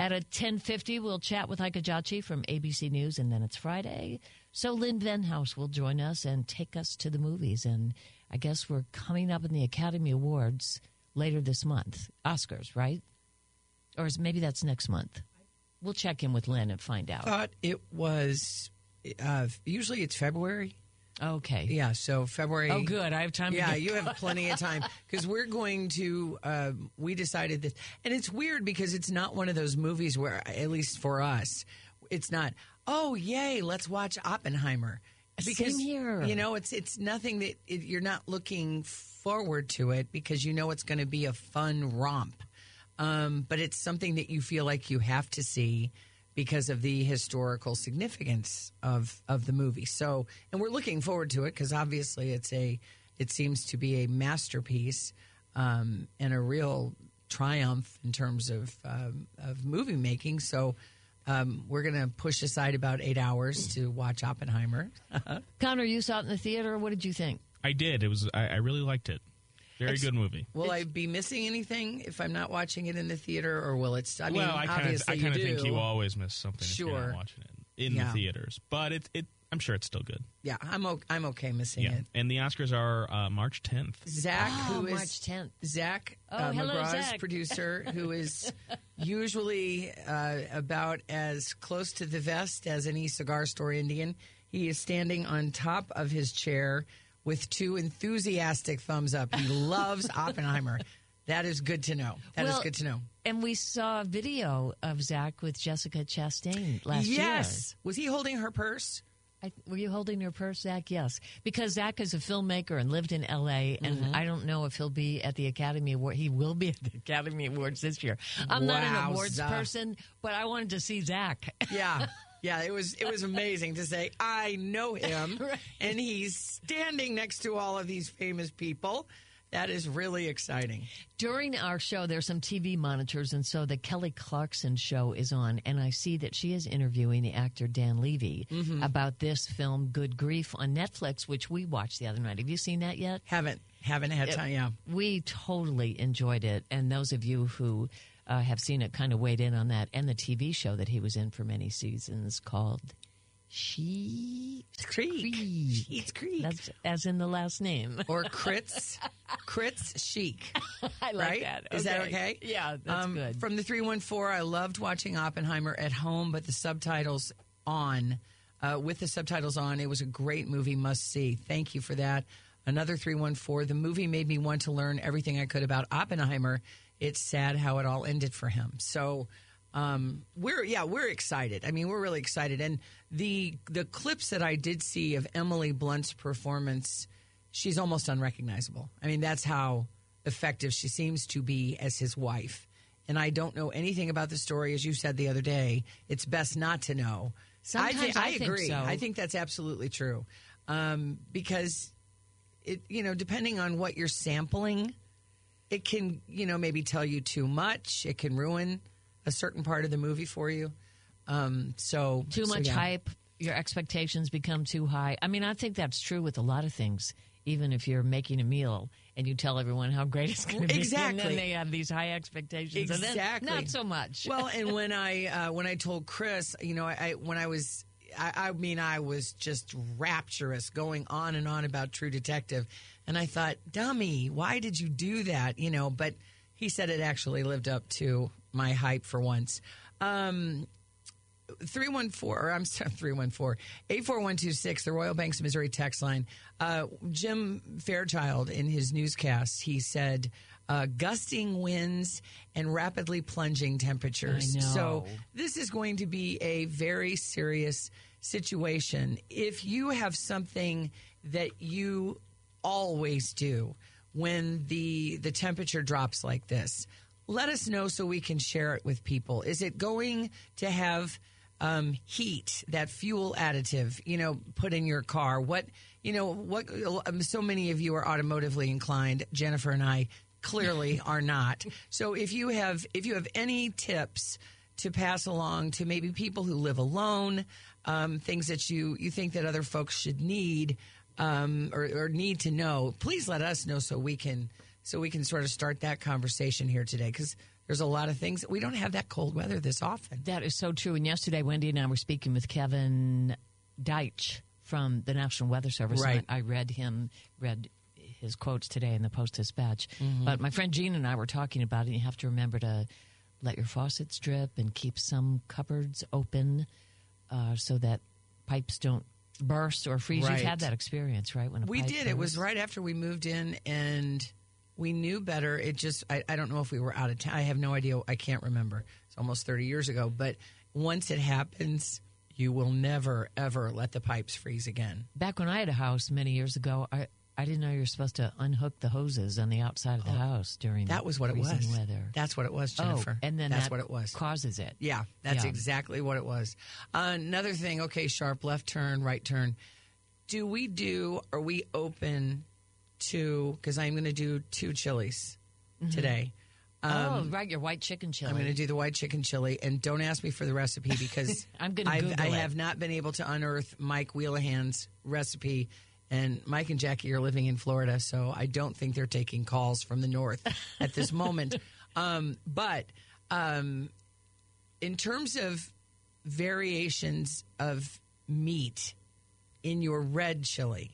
At a 10.50, we'll chat with Heike Jachi from ABC News, and then it's Friday. So Lynn Venhaus will join us and take us to the movies. And I guess we're coming up in the Academy Awards later this month. Oscars, right? Or is, maybe that's next month. We'll check in with Lynn and find out. Thought it was. Uh, usually it's February. Okay. Yeah, so February. Oh, good. I have time. Yeah, you have plenty of *laughs* time because we're going to. Uh, we decided this, and it's weird because it's not one of those movies where, at least for us, it's not. Oh, yay! Let's watch Oppenheimer. Because Same here. you know, it's it's nothing that it, you're not looking forward to it because you know it's going to be a fun romp. Um, but it's something that you feel like you have to see because of the historical significance of of the movie. So, and we're looking forward to it because obviously it's a it seems to be a masterpiece um, and a real triumph in terms of um, of movie making. So. Um, we're going to push aside about eight hours to watch Oppenheimer. *laughs* Connor, you saw it in the theater. What did you think? I did. It was. I, I really liked it. Very It's- good movie. Will I be missing anything if I'm not watching it in the theater, or will it? I mean, well, I kind of. obviously I kind of think you always miss something if you're Sure. not watching it in Yeah. the theaters. But it. It. I'm sure it's still good. Yeah, I'm o- I'm okay missing Yeah. it. And the Oscars are uh, March 10th. Zach, Oh, who is March 10th. Zach Oh, uh, hello, McGraw's Zach. *laughs* producer, who is usually uh, about as close to the vest as any cigar store Indian. He is standing on top of his chair with two enthusiastic thumbs up. He loves *laughs* Oppenheimer. That is good to know. That is Well, good to know. And we saw a video of Zach with Jessica Chastain last year. yes. Was he holding her purse? I, were you holding your purse, Zach? Yes, because Zach is a filmmaker and lived in L.A. And Mm-hmm. I don't know if he'll be at the Academy Award. He will be *laughs* at the Academy Awards this year. I'm not an awards person, but I wanted to see Zach. Yeah. *laughs* Yeah, it was it was amazing to say I know him *laughs* Right. and he's standing next to all of these famous people. That is really exciting. During our show, there's some TV monitors, and so the Kelly Clarkson show is on, and I see that she is interviewing the actor Dan Levy Mm-hmm. about this film, Good Grief, on Netflix, which we watched the other night. Have you seen that yet? Haven't haven't had time. Yeah. We totally enjoyed it, and those of you who uh, have seen it kind of weighed in on that, and the TV show that he was in for many seasons called She Creek. Sheets Creek. That's as in the last name. *laughs* or Crits. Crits Chic. I like right? that. Is that okay? Yeah, that's Um, good. From the 314, I loved watching Oppenheimer at home, but the subtitles on, uh, with the subtitles on, it was a great movie, must see. Thank you for that. Another 314, the movie made me want to learn everything I could about Oppenheimer. It's sad how it all ended for him. So, um, we're yeah we're excited. I mean we're really excited, and the the clips that I did see of Emily Blunt's performance, she's almost unrecognizable. I mean that's how effective she seems to be as his wife. And I don't know anything about the story, as you said the other day. It's best not to know. Sometimes I, I think agree. so. I think that's absolutely true, um, because it you know depending on what you're sampling it can you know maybe tell you too much it can ruin a certain part of the movie for you um so too so, much yeah. hype, your expectations become too high. I mean, I think that's true with a lot of things. Even if you're making a meal and you tell everyone how great it's going to be, and Exactly. then they have these high expectations, and Exactly. not so much. well and *laughs* when i uh, when i told chris you know i when i was I, I mean i was just rapturous going on and on about true detective. And i thought dummy why did you do that? You know but he said it actually lived up to my hype for once. Um 314 or I'm sorry *laughs* 314 84126 the Royal Banks of Missouri text line. Uh, Jim Fairchild in his newscast he said uh, gusting winds and rapidly plunging temperatures. So this is going to be a very serious situation. If you have something that you always do when the the temperature drops like this let us know so we can share it with people. Is it going to have um, heat that fuel additive you know put in your car? What you know what um, so many of you are automotively inclined jennifer and i clearly are not so if you have if you have any tips to pass along to maybe people who live alone um, things that you you think that other folks should need um, or, or need to know, please let us know so we can so we can sort of start that conversation here today because there's a lot of things we don't have that cold weather this often. That is so true. And yesterday, Wendy and I were speaking with Kevin Deitsch from the National Weather Service. Right. I read him, read his quotes today in the Post Dispatch. Mm-hmm. But my friend Jean and I were talking about it. And you have to remember to let your faucets drip and keep some cupboards open uh, so that pipes don't burst or freeze. Right. You've had that experience, right? When We did. It was right after we moved in, and we knew better. It just, I, I don't know if we were out of town. I have no idea. I can't remember. It's almost 30 years ago. But once it happens, you will never, ever let the pipes freeze again. Back when I had a house many years ago, I, I didn't know you were supposed to unhook the hoses on the outside of the house during Oh, That was what it was. weather. That's what it was, Jennifer. Oh, and then that's that what it was. Causes it. Yeah, that's Yeah. exactly what it was. Uh, another thing, okay, sharp left turn, right turn. Do we do, are we open to, because I'm going to do two chilies today. oh, right, your white chicken chili. I'm going to do the white chicken chili, and don't ask me for the recipe because *laughs* I'm gonna I've- I have not been able to unearth Mike Wheelahan's recipe. And Mike and Jackie are living in Florida, so I don't think they're taking calls from the north *laughs* at this moment. Um, but um, in terms of variations of meat in your red chili,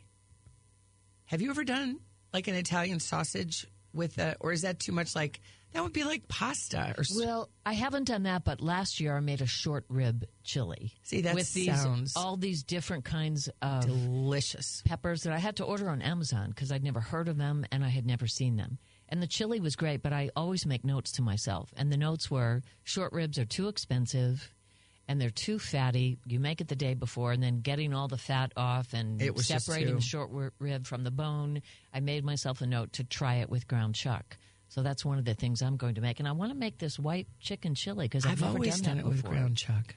have you ever done like an Italian sausage with a, or is that too much like that would be like pasta or Well, I haven't done that, but last year I made a short rib chili. See, that with these sounds- all these different kinds of delicious. peppers that I had to order on Amazon because I'd never heard of them and I had never seen them. And the chili was great, but I always make notes to myself. And the notes were short ribs are too expensive and they're too fatty. You make it the day before and then getting all the fat off and separating the short rib from the bone. I made myself a note to try it with ground chuck. So that's one of the things I'm going to make. And I want to make this white chicken chili because I've, I've never always done done that it with before. ground chuck.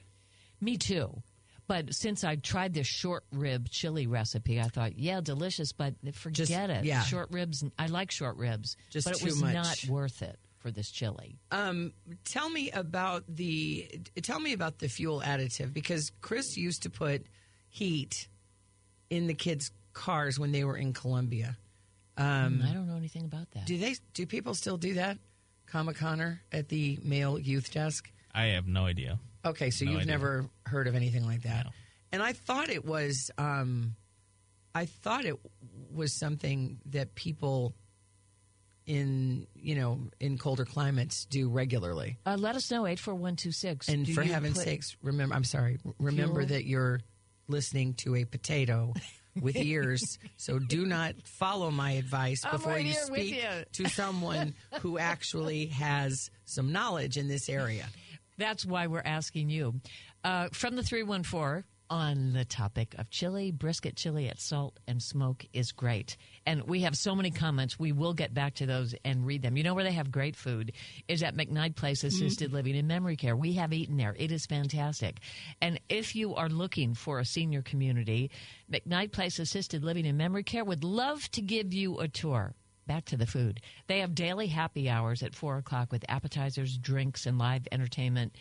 Me too. But since I tried this short rib chili recipe, I thought, yeah, delicious, but forget Just- it. yeah. Short ribs, I like short ribs, Just but it was much. not worth it for this chili. Um, tell me about the tell me about the fuel additive because Chris used to put heat in the kids' cars when they were in Columbia. Um, I don't know anything about that. do they? Do people still do that? Comic Connor at the male youth desk. I have no idea. Okay, so No you've idea. never heard of anything like that. No. And I thought it was um I thought it was something that people in, you know, in colder climates do regularly. uh, let us know, 84126. And Do for heaven's put- sakes, remember I'm sorry, remember Fuel? that you're listening to a potato *laughs* with ears. so do not follow my advice I'm before right you speak you. to someone who actually has some knowledge in this area. That's why we're asking you. Uh, from the 314 on the topic of chili, brisket chili at salt and smoke is great. And we have so many comments. We will get back to those and read them. You know where they have great food is at McKnight Place mm-hmm. Assisted Living and Memory Care. We have eaten there. It is fantastic. And if you are looking for a senior community, McKnight Place Assisted Living and Memory Care would love to give you a tour back to the food. They have daily happy hours at four o'clock with appetizers, drinks, and live entertainment.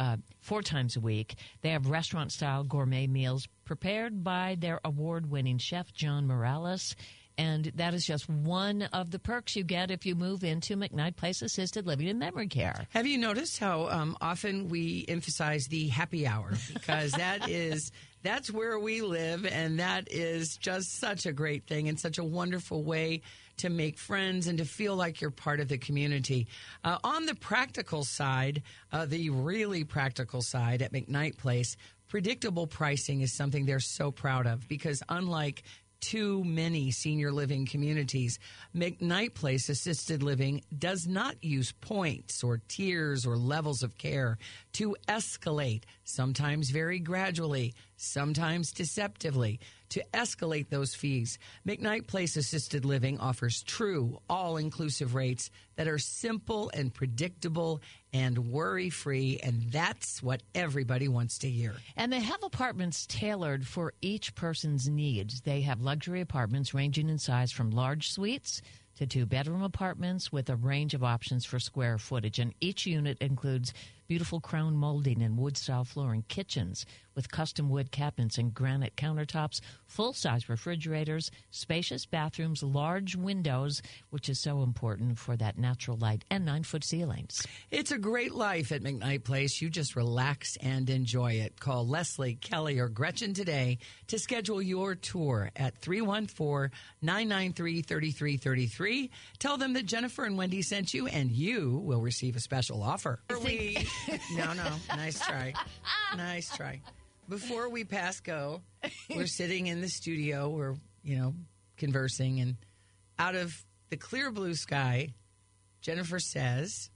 Uh, four times a week. They have restaurant style gourmet meals prepared by their award winning chef, John Morales. And that is just one of the perks you get if you move into McKnight Place Assisted Living and Memory Care. Have you noticed how um, often we emphasize the happy hour because that *laughs* is that's where we live and that is just such a great thing and such a wonderful way to make friends and to feel like you're part of the community. Uh, on the practical side, uh, the really practical side at McKnight Place, predictable pricing is something they're so proud of because unlike too many senior living communities. McKnight Place Assisted Living does not use points or tiers or levels of care to escalate, sometimes very gradually, sometimes deceptively, to escalate those fees. McKnight Place Assisted Living offers true, all inclusive rates that are simple and predictable and worry free, and that's what everybody wants to hear. And they have apartments tailored for each person's needs. They have luxury apartments ranging in size from large suites to two bedroom apartments with a range of options for square footage. And each unit includes beautiful crown molding and wood style flooring, kitchens with custom wood cabinets and granite countertops, full size refrigerators, spacious bathrooms, large windows, which is so important for that natural light, and nine foot ceilings. It's a great life at McKnight Place. You just relax and enjoy it. Call Leslie, Kelly, or Gretchen today to schedule your tour at 314 993 3333. Tell them that Jennifer and Wendy sent you, and you will receive a special offer. We- no, no. Nice try. *laughs* Nice try. Before we pass go, we're sitting in the studio. We're you know conversing, and out of the clear blue sky, Jennifer says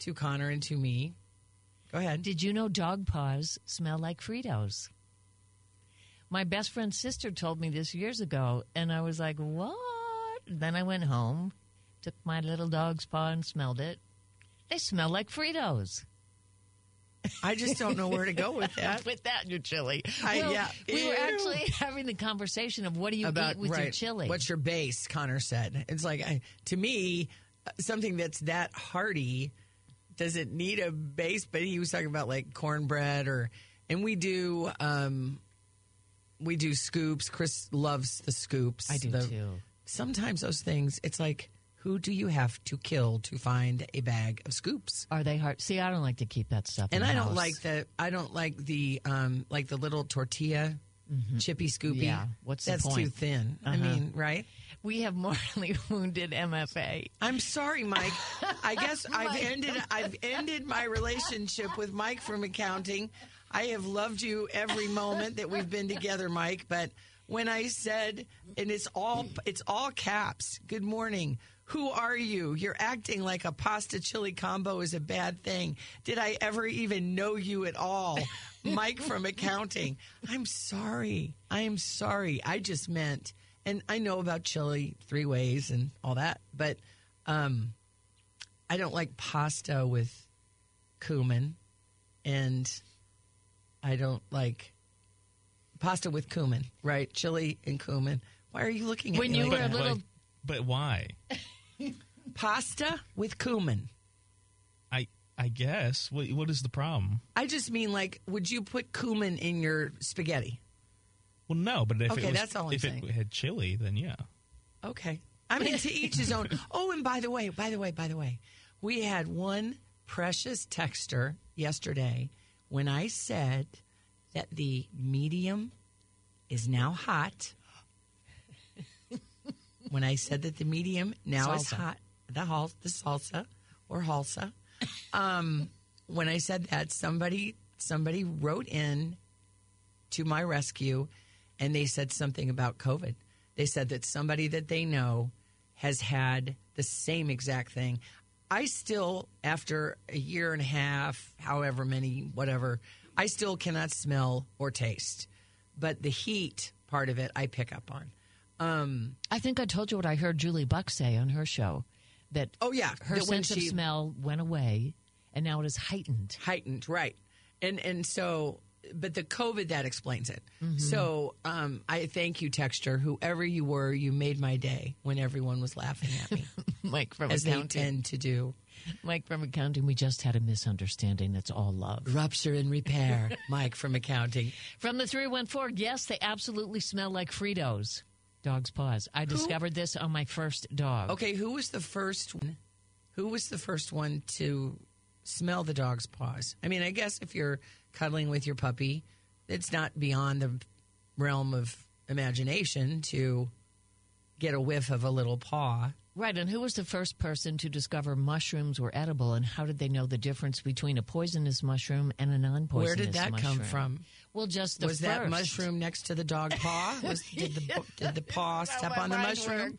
to Connor and to me, "Go ahead." Did you know dog paws smell like Fritos? My best friend's sister told me this years ago, and I was like, what? Then I went home, took my little dog's paw and smelled it. They smell like Fritos. *laughs* I just don't know where to go with that. *laughs* with that, your chili. I- Well, yeah. We were actually *laughs* having the conversation of what do you about eat with right, your chili? What's your base? Connor said. It's like I, to me, something that's that hearty doesn't need a base. But he was talking about like cornbread or, and we do, um, we do scoops. Chris loves the scoops. I do The- too. Sometimes those things, it's like, who do you have to kill to find a bag of scoops? Are they hard? See, I don't like to keep that stuff. And in the I don't house. like the I don't like the um like the little tortilla chippy scoopy. Mm-hmm. Yeah, what's the That's too thin. I Uh-huh. mean, right? We have mortally *laughs* wounded MFA. I'm sorry, Mike. *laughs* I guess I've ended I've ended my relationship with Mike from accounting. I have loved you every moment that we've been together, Mike, but when I said and it's all it's all caps. Good morning. Who are you? You're acting like a pasta chili combo is a bad thing. Did I ever even know you at all? *laughs* Mike from accounting. I'm sorry. I am sorry. I just meant and I know about chili three ways and all that, but um, I don't like pasta with cumin, and I don't like pasta with cumin. Right, chili and cumin. Why are you looking at me? When me you like were a little- but why? pasta with cumin? I I guess. What what is the problem? I just mean like, would you put cumin in your spaghetti? Well, no, but if Okay, it was, that's all I'm if saying. it had chili, then yeah. Okay. I mean, to each his own. *laughs* Oh, and by the way, by the way, by the way, we had one precious texter yesterday when I said that the medium is now hot. When I said that the medium now is hot, the hal- the salsa or halsa. *laughs* Um, when I said that, somebody somebody wrote in to my rescue and they said something about COVID. They said that somebody that they know has had the same exact thing. I still, after a year and a half, however many, whatever, I still cannot smell or taste. But the heat part of it, I pick up on. Um, I think I told you what I heard Julie Buck say on her show that oh yeah, her that sense of smell went away and now it is heightened. heightened right and and so but the covid that explains it Mm-hmm. so um i thank you texture whoever you were you made my day when everyone was laughing at me *laughs* Mike from as they accounting. tend to do Mike from accounting, we just had a misunderstanding. That's all love. rupture and repair *laughs* mike from accounting From the 314, yes, they absolutely smell like Fritos. Dog's paws. I discovered this on my first dog. okay who was the first one who was the first one to smell the dog's paws i mean i guess if you're cuddling with your puppy it's not beyond the realm of imagination to get a whiff of a little paw Right, and who was the first person to discover mushrooms were edible, and how did they know the difference between a poisonous mushroom and a non-poisonous mushroom? Where did that mushroom? come from? Well, just the was first. that mushroom next to the dog paw? *laughs* Was, did the did the paw step on the mushroom?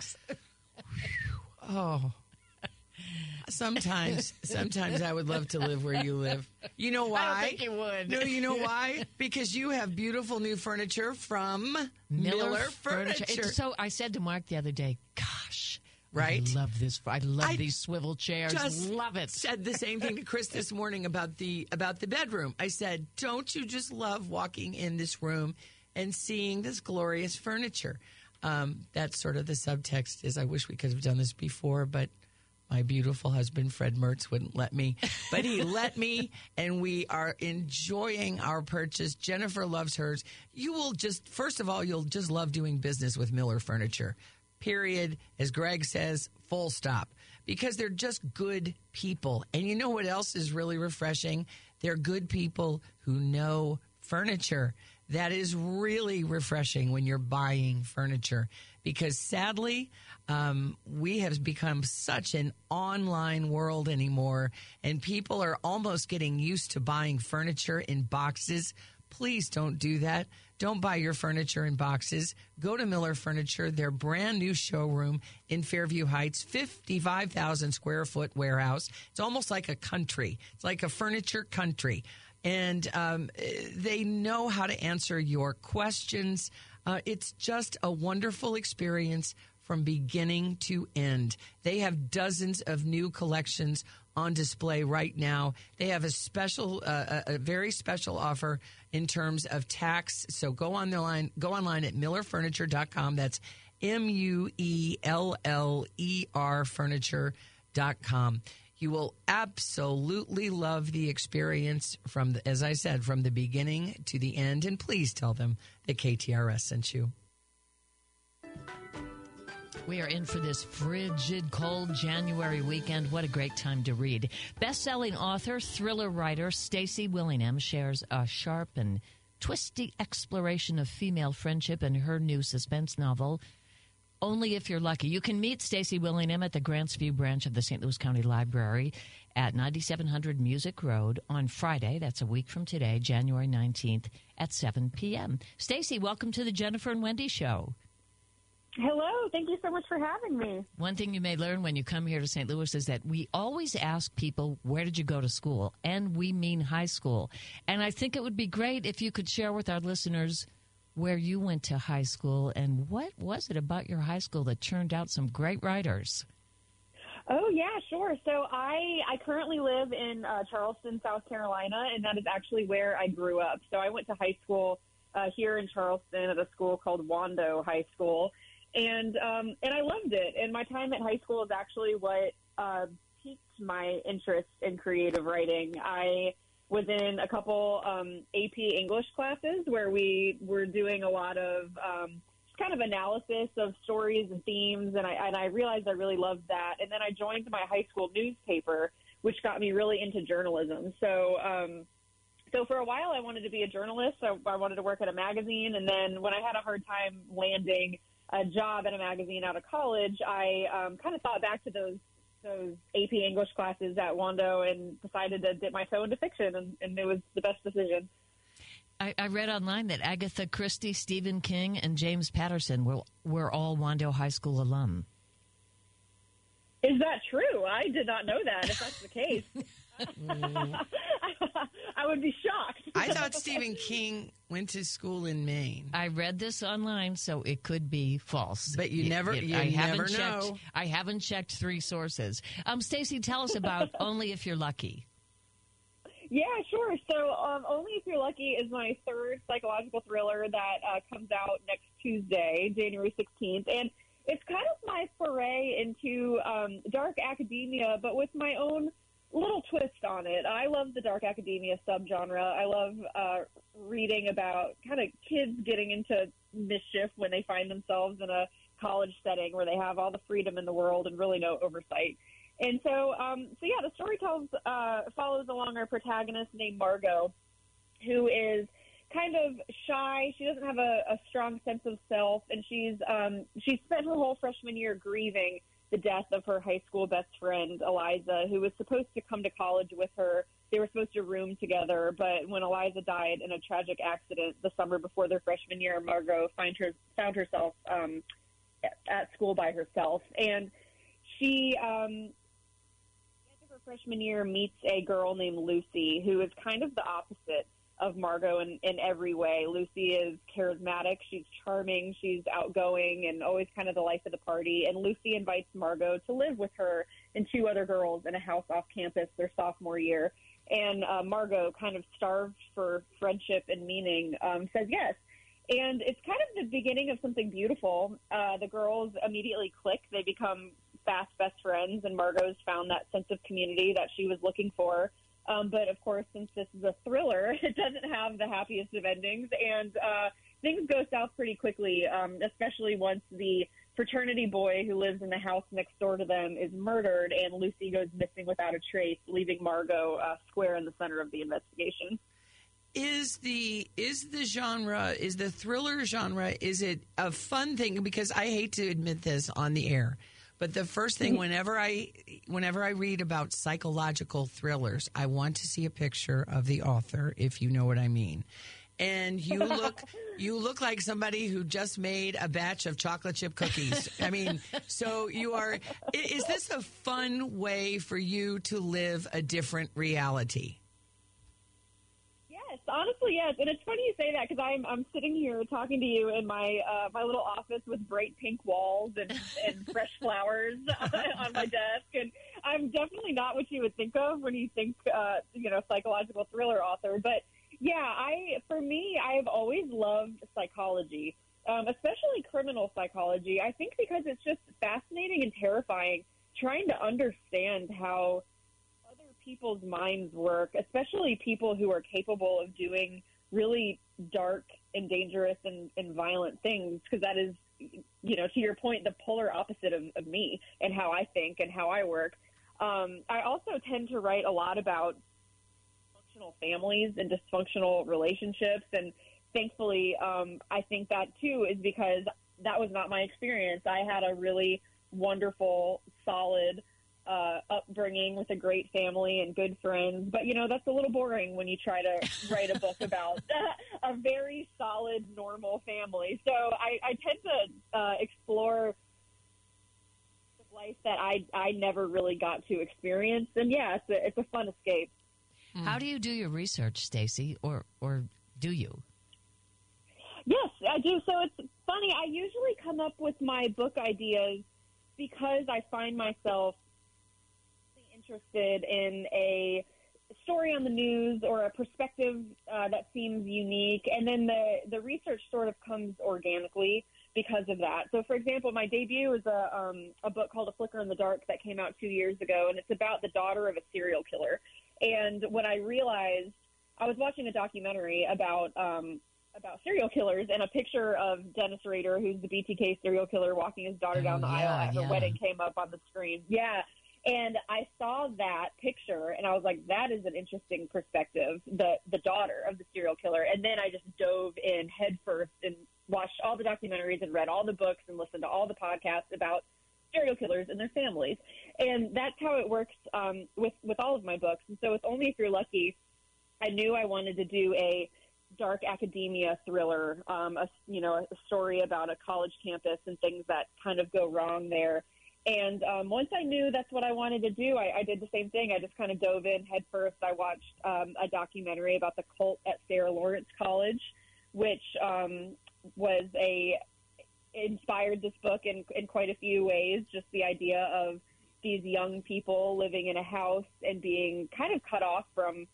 Oh, sometimes, *laughs* sometimes I would love to live where you live. You know why? I think you would. No, you know *laughs* why? Because you have beautiful new furniture from Mueller, Furniture. It's so I said to Mark the other day, "Gosh, Right? I love this. I love I these swivel chairs. just love it." Said the same thing to Chris this morning about the about the bedroom. I said, "Don't you just love walking in this room and seeing this glorious furniture?" Um, that's sort of the subtext. Is I wish we could have done this before, but my beautiful husband Fred Mertz wouldn't let me. But he let me, and we are enjoying our purchase. Jennifer loves hers. You will just first of all, you'll just love doing business with Mueller Furniture period. As Greg says, full stop. Because they're just good people. And you know what else is really refreshing? They're good people who know furniture. That is really refreshing when you're buying furniture. Because sadly, um, we have become such an online world anymore, and people are almost getting used to buying furniture in boxes Please don't do that. Don't buy your furniture in boxes. Go to Mueller Furniture, their brand new showroom in Fairview Heights, 55,000 square foot warehouse. It's almost like a country, it's like a furniture country. And um, they know how to answer your questions. Uh, it's just a wonderful experience from beginning to end. They have dozens of new collections on display right now. They have a special, uh, a, very special offer in terms of tax. So go on the line, go online at muellerfurniture.com. That's M U E L L E R furniture.com. You will absolutely love the experience from, the, as I said, from the beginning to the end. And please tell them that KTRS sent you. We are in for this frigid, cold January weekend. What a great time to read. Best-selling author, thriller writer Stacy Willingham shares a sharp and twisty exploration of female friendship in her new suspense novel, Only If You're Lucky. You can meet Stacy Willingham at the Grant's View branch of the St. Louis County Library at 9700 Musick Road on Friday. That's a week from today, January 19th at 7 p.m. Stacy, welcome to the Jennifer and Wendy Show. Hello, thank you so much for having me. One thing you may learn when you come here to St. Louis is that we always ask people, where did you go to school? And we mean high school. And I think it would be great if you could share with our listeners where you went to high school and what was it about your high school that turned out some great writers? Oh yeah, sure. So I I currently live in uh, Charleston, South Carolina, and that is actually where I grew up. So I went to high school uh, here in Charleston at a school called Wando High School, and um, and I loved it. And my time at high school is actually what uh, piqued my interest in creative writing. I was in a couple um, AP English classes where we were doing a lot of um, kind of analysis of stories and themes, and I and I realized I really loved that. And then I joined my high school newspaper, which got me really into journalism. So. Um, so for a while, I wanted to be a journalist. I, I wanted to work at a magazine, and then when I had a hard time landing a job at a magazine out of college, I um, kind of thought back to those those AP English classes at Wando and decided to dip my toe into fiction, and, and it was the best decision. I, I, read online that Agatha Christie, Stephen King, and James Patterson were were all Wando High School alum. Is that true? I did not know that. If that's the case. I *laughs* *laughs* *laughs* would be shocked. *laughs* I thought Stephen King went to school in Maine. I read this online, so it could be false. But you never, you I never haven't know. Checked, I haven't checked three sources. Um, Stacy, tell us about *laughs* Only If You're Lucky. Yeah, sure. So, um, Only If You're Lucky is my third psychological thriller that uh, comes out next Tuesday, January 16th. And it's kind of my foray into um, dark academia, but with my own little twist on it. I love the dark academia subgenre. I love uh, reading about kind of kids getting into mischief when they find themselves in a college setting where they have all the freedom in the world and really no oversight. And so, um, so yeah, the story tells uh, follows along our protagonist named Margot, who is kind of shy. She doesn't have a, a strong sense of self, and she's um, she spent her whole freshman year grieving the death of her high school best friend Eliza, who was supposed to come to college with her. They were supposed to room together, but when Eliza died in a tragic accident the summer before their freshman year, Margot find her found herself um, at school by herself, and she. Um, her freshman year meets a girl named Lucy who is kind of the opposite of Margot in, in every way. Lucy is charismatic, she's charming, she's outgoing, and always kind of the life of the party. And Lucy invites Margot to live with her and two other girls in a house off campus their sophomore year. And uh, Margot, kind of starved for friendship and meaning, um, says yes. And it's kind of the beginning of something beautiful. Uh, the girls immediately click; they become fast best friends, and Margot's found that sense of community that she was looking for. Um, but of course, since this is a thriller, *laughs* it doesn't have the happiest of endings, and uh, things go south pretty quickly, um, especially once the fraternity boy who lives in the house next door to them is murdered, and Lucy goes missing without a trace, leaving Margot uh, square in the center of the investigation. Is the is the genre is the thriller genre is it a fun thing? Because I hate to admit this on the air but the first thing whenever I whenever I read about psychological thrillers, I want to see a picture of the author, if you know what I mean. and you *laughs* look you look like somebody who just made a batch of chocolate chip cookies. I mean, so you are. Is this a fun way for you to live a different reality? Honestly, yes. And it's funny you say that because I'm I'm sitting here talking to you in my uh, my little office with bright pink walls and, and *laughs* fresh flowers *laughs* on my desk, and I'm definitely not what you would think of when you think uh, you know psychological thriller author. But yeah, I for me, I've always loved psychology, um, especially criminal psychology. I think because it's just fascinating and terrifying trying to understand how people's minds work, especially people who are capable of doing really dark and dangerous and, and violent things, because that is, you know, to your point, the polar opposite of, of me and how I think and how I work. Um, I also tend to write a lot about dysfunctional families and dysfunctional relationships, and thankfully, um, I think that too is because that was not my experience. I had a really wonderful, solid uh, upbringing with a great family and good friends. But you know, that's a little boring when you try to write a book about *laughs* a very solid, normal family. So I, I tend to uh, explore life that I I never really got to experience. And yeah, it's a, it's a fun escape. How do you do your research, Stacy, or or do you? Yes, I do. So it's funny. I usually come up with my book ideas because I find myself interested in a story on the news or a perspective uh, that seems unique, and then the the research sort of comes organically because of that. So, for example, my debut is a um, a book called A Flicker in the Dark that came out two years ago, and it's about the daughter of a serial killer. And when I realized I was watching a documentary about um, about serial killers, and a picture of Dennis Rader, who's the BTK serial killer, walking his daughter Oh, down the yeah, aisle at her yeah. wedding, came up on the screen. Yeah. And I saw that picture, and I was like, "That is an interesting perspective." The the daughter of the serial killer, and then I just dove in headfirst and watched all the documentaries and read all the books and listened to all the podcasts about serial killers and their families. And that's how it works um, with with all of my books. And so, with Only If You're Lucky, I knew I wanted to do a dark academia thriller, um, a you know a story about a college campus and things that kind of go wrong there. And um, once I knew that's what I wanted to do, I, I did the same thing. I just kind of dove in head first. I watched um, a documentary about the cult at Sarah Lawrence College, which um, was a inspired this book in, in quite a few ways. Just the idea of these young people living in a house and being kind of cut off from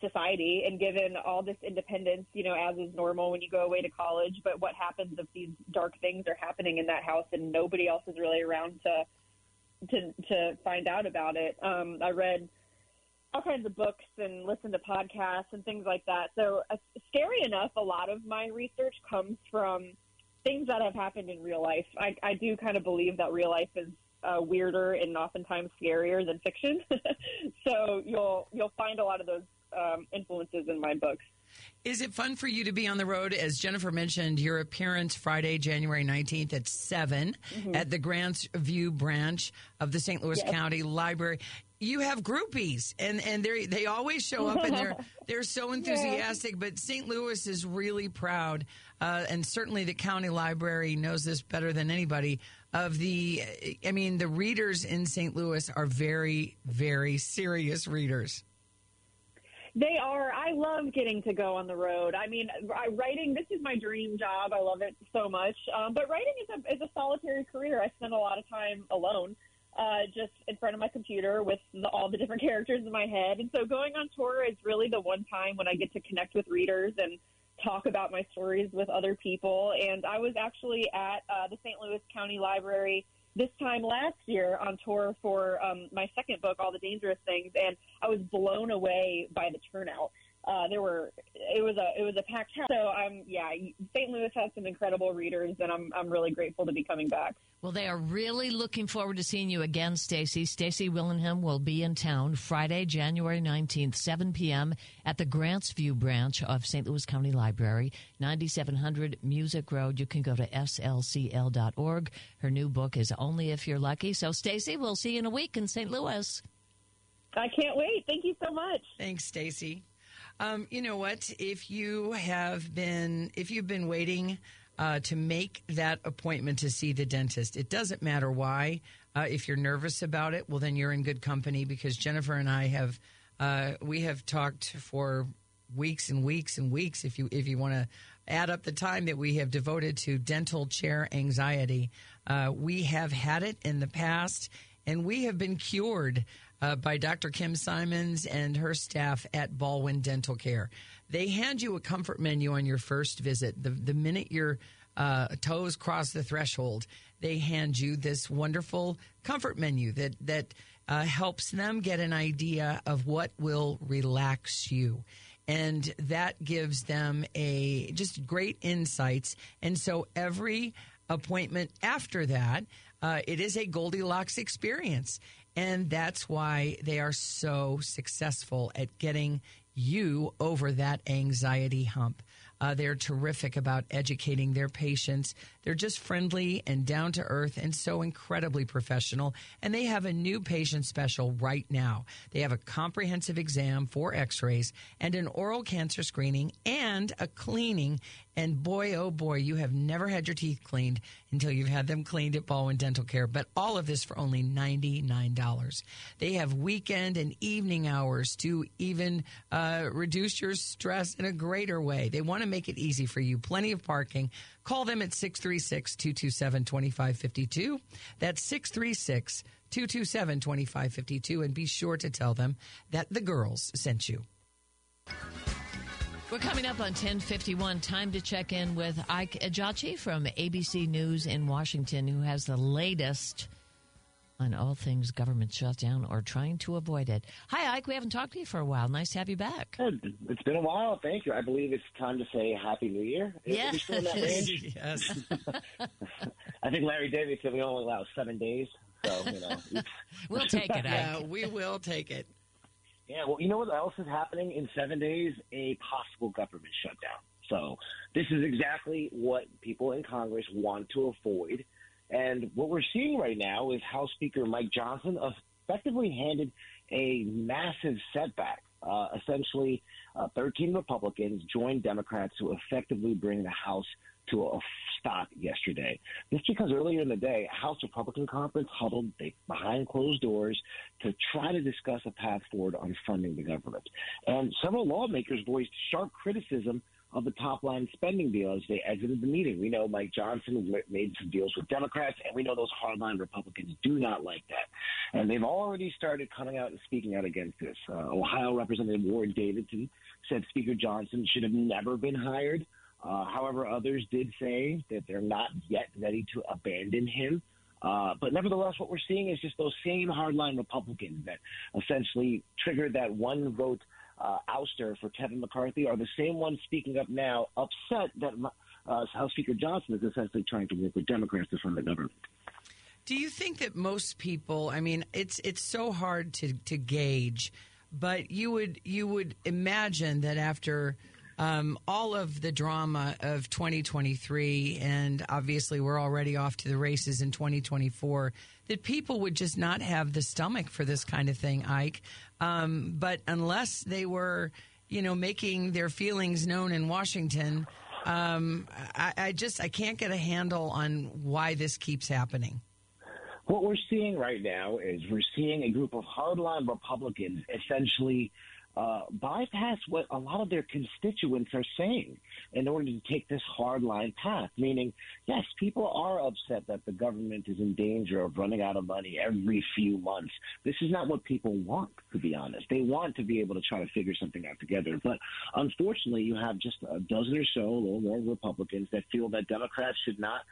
society and given all this independence, you know, as is normal when you go away to college. But what happens if these dark things are happening in that house and nobody else is really around to to to find out about it? Um, I read all kinds of books and listened to podcasts and things like that. So, uh, scary enough, a lot of my research comes from things that have happened in real life. I, I do kind of believe that real life is uh, weirder and oftentimes scarier than fiction. *laughs* so you'll you'll find a lot of those um, influences in my books. Is it fun for you to be on the road? As Jennifer mentioned, your appearance Friday, January 19th at 7 at the Grant's View branch of the St. Louis Yes. County Library. You have groupies, and, and they they always show up and they're *laughs* they're so enthusiastic. But St. Louis is really proud, uh, and certainly the county library knows this better than anybody. Of the, I mean, the readers in St. Louis are very, very serious readers. They are. I love getting to go on the road. I mean, I, writing. This is my dream job. I love it so much. Um, but writing is a is a solitary career. I spend a lot of time alone, uh, just in front of my computer with the, all the different *laughs* characters in my head. And so, going on tour is really the one time when I get to connect with readers and talk about my stories with other people. And I was actually at uh, the St. Louis County Library this time last year on tour for um, my second book, All the Dangerous Things, and I was blown away by the turnout. Uh, there were it was a it was a packed house. So I'm yeah, St. Louis has some incredible readers, and I'm I'm really grateful to be coming back. Well, they are really looking forward to seeing you again, Stacy. Stacy Willingham will be in town Friday, January 19th, 7 p.m. at the Grant's View branch of St. Louis County Library, 9700 Musick Road. You can go to slcl.org. Her new book is Only If You're Lucky. So, Stacy, we'll see you in a week in St. Louis. I can't wait. Thank you so much. Thanks, Stacy. Um, you know what? If you have been, if you've been waiting uh, to make that appointment to see the dentist, it doesn't matter why. Uh, if you're nervous about it, well, then you're in good company because Jennifer and I have uh, we have talked for weeks and weeks and weeks. If you if you want to add up the time that we have devoted to dental chair anxiety, uh, we have had it in the past, and we have been cured uh, by Dr. Kim Simons and her staff at Baldwin Dental Care. They hand you a comfort menu on your first visit. The, the minute your uh, toes cross the threshold, they hand you this wonderful comfort menu that that uh, helps them get an idea of what will relax you. And that gives them a just great insights. And so every appointment after that, uh, it is a Goldilocks experience. And that's why they are so successful at getting you over that anxiety hump. Uh, they're terrific about educating their patients. They're just friendly and down to earth and so incredibly professional. And they have a new patient special right now. They have a comprehensive exam, four x rays, and an oral cancer screening and a cleaning. And boy, oh boy, you have never had your teeth cleaned until you've had them cleaned at Baldwin Dental Care. But all of this for only $99. They have weekend and evening hours to even uh, reduce your stress in a greater way. They want to make it easy for you. Plenty of parking. Call them at 636 227 2552. That's 636 227 2552. And be sure to tell them that the girls sent you. We're coming up on 1051. Time to check in with Ike Ejiochi from ABC News in Washington, who has the latest on all things government shutdown or trying to avoid it. Hi, Ike. We haven't talked to you for a while. Nice to have you back. It's been a while. Thank you. I believe it's time to say Happy New Year. Yeah. Are we still in that *laughs* range? yes. *laughs* I think Larry David said we only allow seven days. So, you know. *laughs* We'll take it, Ike. Yeah, we will take it. Yeah, well, you know what else is happening in seven days? A possible government shutdown. So this is exactly what people in Congress want to avoid. And what we're seeing right now is House Speaker Mike Johnson effectively handed a massive setback. Uh, essentially, uh, 13 Republicans joined Democrats to effectively bring the House to a stop yesterday. Just because earlier in the day, House Republican Conference huddled behind closed doors to try to discuss a path forward on funding the government. And several lawmakers voiced sharp criticism of the top line spending deal as they exited the meeting. We know Mike Johnson made some deals with Democrats, and we know those hardline Republicans do not like that. And they've already started coming out and speaking out against this. Uh, Ohio Representative Warren Davidson said Speaker Johnson should have never been hired. Uh, however, others did say that they're not yet ready to abandon him. Uh, but nevertheless, what we're seeing is just those same hardline Republicans that essentially triggered that one vote uh, ouster for Kevin McCarthy are the same ones speaking up now, upset that uh, House Speaker Johnson is essentially trying to work with Democrats to fund the government. Do you think that most people? I mean, it's it's so hard to to gauge, but you would you would imagine that after um, all of the drama of 2023, and obviously we're already off to the races in 2024, that people would just not have the stomach for this kind of thing, Ike. Um, but unless they were, you know, making their feelings known in Washington, um, I, I just I can't get a handle on why this keeps happening. What we're seeing right now is we're seeing a group of hardline Republicans essentially uh, bypass what a lot of their constituents are saying in order to take this hardline path. Meaning, yes, people are upset that the government is in danger of running out of money every few months. This is not what people want, to be honest. They want to be able to try to figure something out together. But unfortunately, you have just a dozen or so, a little more Republicans that feel that Democrats should not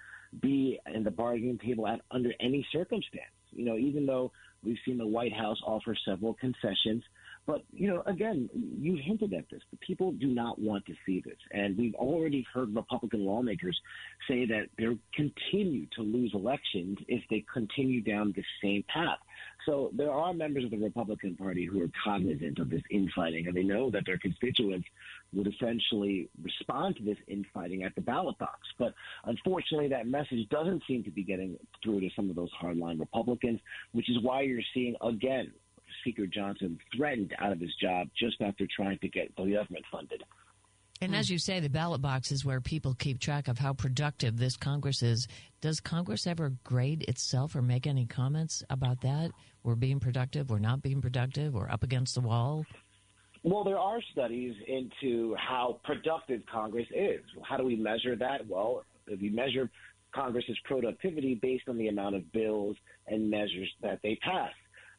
be in the bargaining table at under any circumstance. You know, even though we've seen the White House offer several concessions, but, you know, again, you hinted at this. The people do not want to see this. And we've already heard Republican lawmakers say that they'll continue to lose elections if they continue down the same path. So there are members of the Republican Party who are cognizant of this infighting, and they know that their constituents would essentially respond to this infighting at the ballot box. But unfortunately, that message doesn't seem to be getting through to some of those hardline Republicans, which is why you're seeing, again, Speaker Johnson threatened out of his job just after trying to get the government funded. And as you say, the ballot box is where people keep track of how productive this Congress is. Does Congress ever grade itself or make any comments about that? We're being productive, we're not being productive, we're up against the wall? Well, there are studies into how productive Congress is. How do we measure that? Well, we measure Congress's productivity based on the amount of bills and measures that they pass.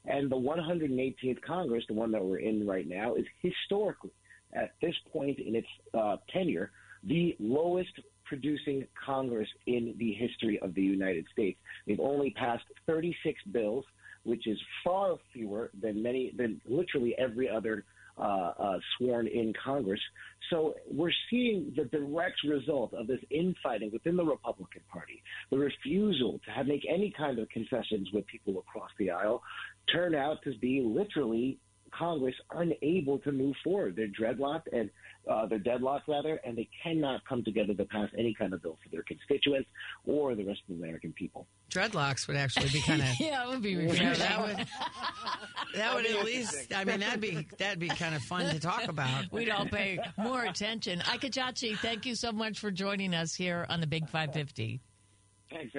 And the 118th Congress, the one that we're in right now, is historically at this point in its uh, tenure, the lowest producing Congress in the history of the United States. They've only passed 36 bills, which is far fewer than many, than literally every other uh, uh, sworn in Congress. So we're seeing the direct result of this infighting within the Republican Party, the refusal to have, make any kind of concessions with people across the aisle, turn out to be literally Congress unable to move forward. They're dreadlocked and uh, they're deadlocked rather, and they cannot come together to pass any kind of bill for their constituents or the rest of the American people. Dreadlocks would actually be kind of *laughs* yeah, it would be you refreshing. that would that would at least. I mean, that'd be that'd be kind of fun to talk about. *laughs* We'd all pay more attention. Ike Ejiochi, thank you so much for joining us here on the Big 550. Thanks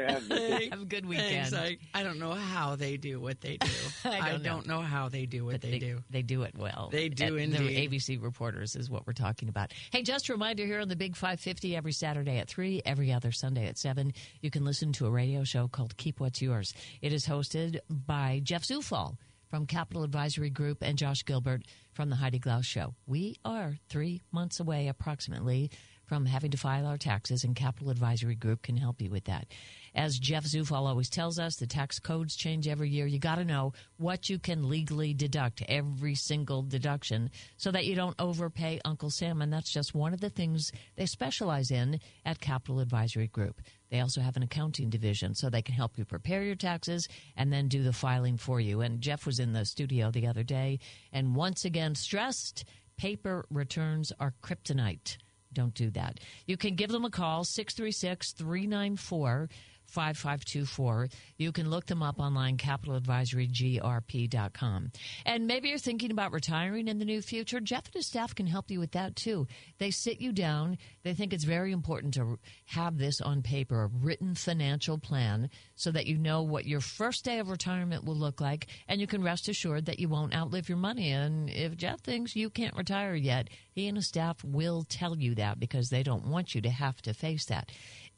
for having me. Have a good weekend. Thanks, I, I don't know how they do what they do. *laughs* I don't know. how they do what But they, do. They do it well. They do Uh, indeed. The ABC reporters is what we're talking about. Hey, just a reminder here on the Big 550 every Saturday at 3, every other Sunday at 7, you can listen to a radio show called Keep What's Yours. It is hosted by Jeff Zufall from Capital Advisory Group and Josh Gilbert from the Heidi Glaus Show. We are three months away approximately from having to file our taxes, and Capital Advisory Group can help you with that. As Jeff Zufall always tells us, the tax codes change every year. You got to know what you can legally deduct, every single deduction, so that you don't overpay Uncle Sam. And that's just one of the things they specialize in at Capital Advisory Group. They also have an accounting division, so they can help you prepare your taxes and then do the filing for you. And Jeff was in the studio the other day and once again stressed paper returns are kryptonite. Don't do that. You can give them a call, 636 394 5524. You can look them up online, capitaladvisorygrp.com. And maybe you're thinking about retiring in the new future. Jeff and his staff can help you with that too. They sit you down. They think it's very important to have this on paper, a written financial plan, so that you know what your first day of retirement will look like, and you can rest assured that you won't outlive your money. And if Jeff thinks you can't retire yet, he and his staff will tell you that because they don't want you to have to face that.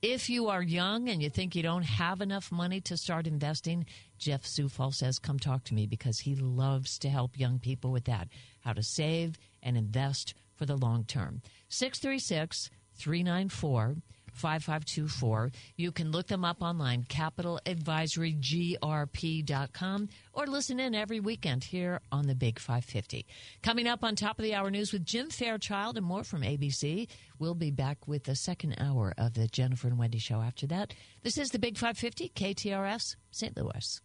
If you are young and you think you don't have enough money to start investing, Jeff Zufall says, come talk to me because he loves to help young people with that, how to save and invest for the long term. 636 394 5524. You can look them up online, capitaladvisorygrp.com, or listen in every weekend here on the Big 550. Coming up on top of the hour news with Jim Fairchild and more from ABC. We'll be back with the second hour of the Jennifer and Wendy show after that. This is the Big 550, KTRS, St. Louis.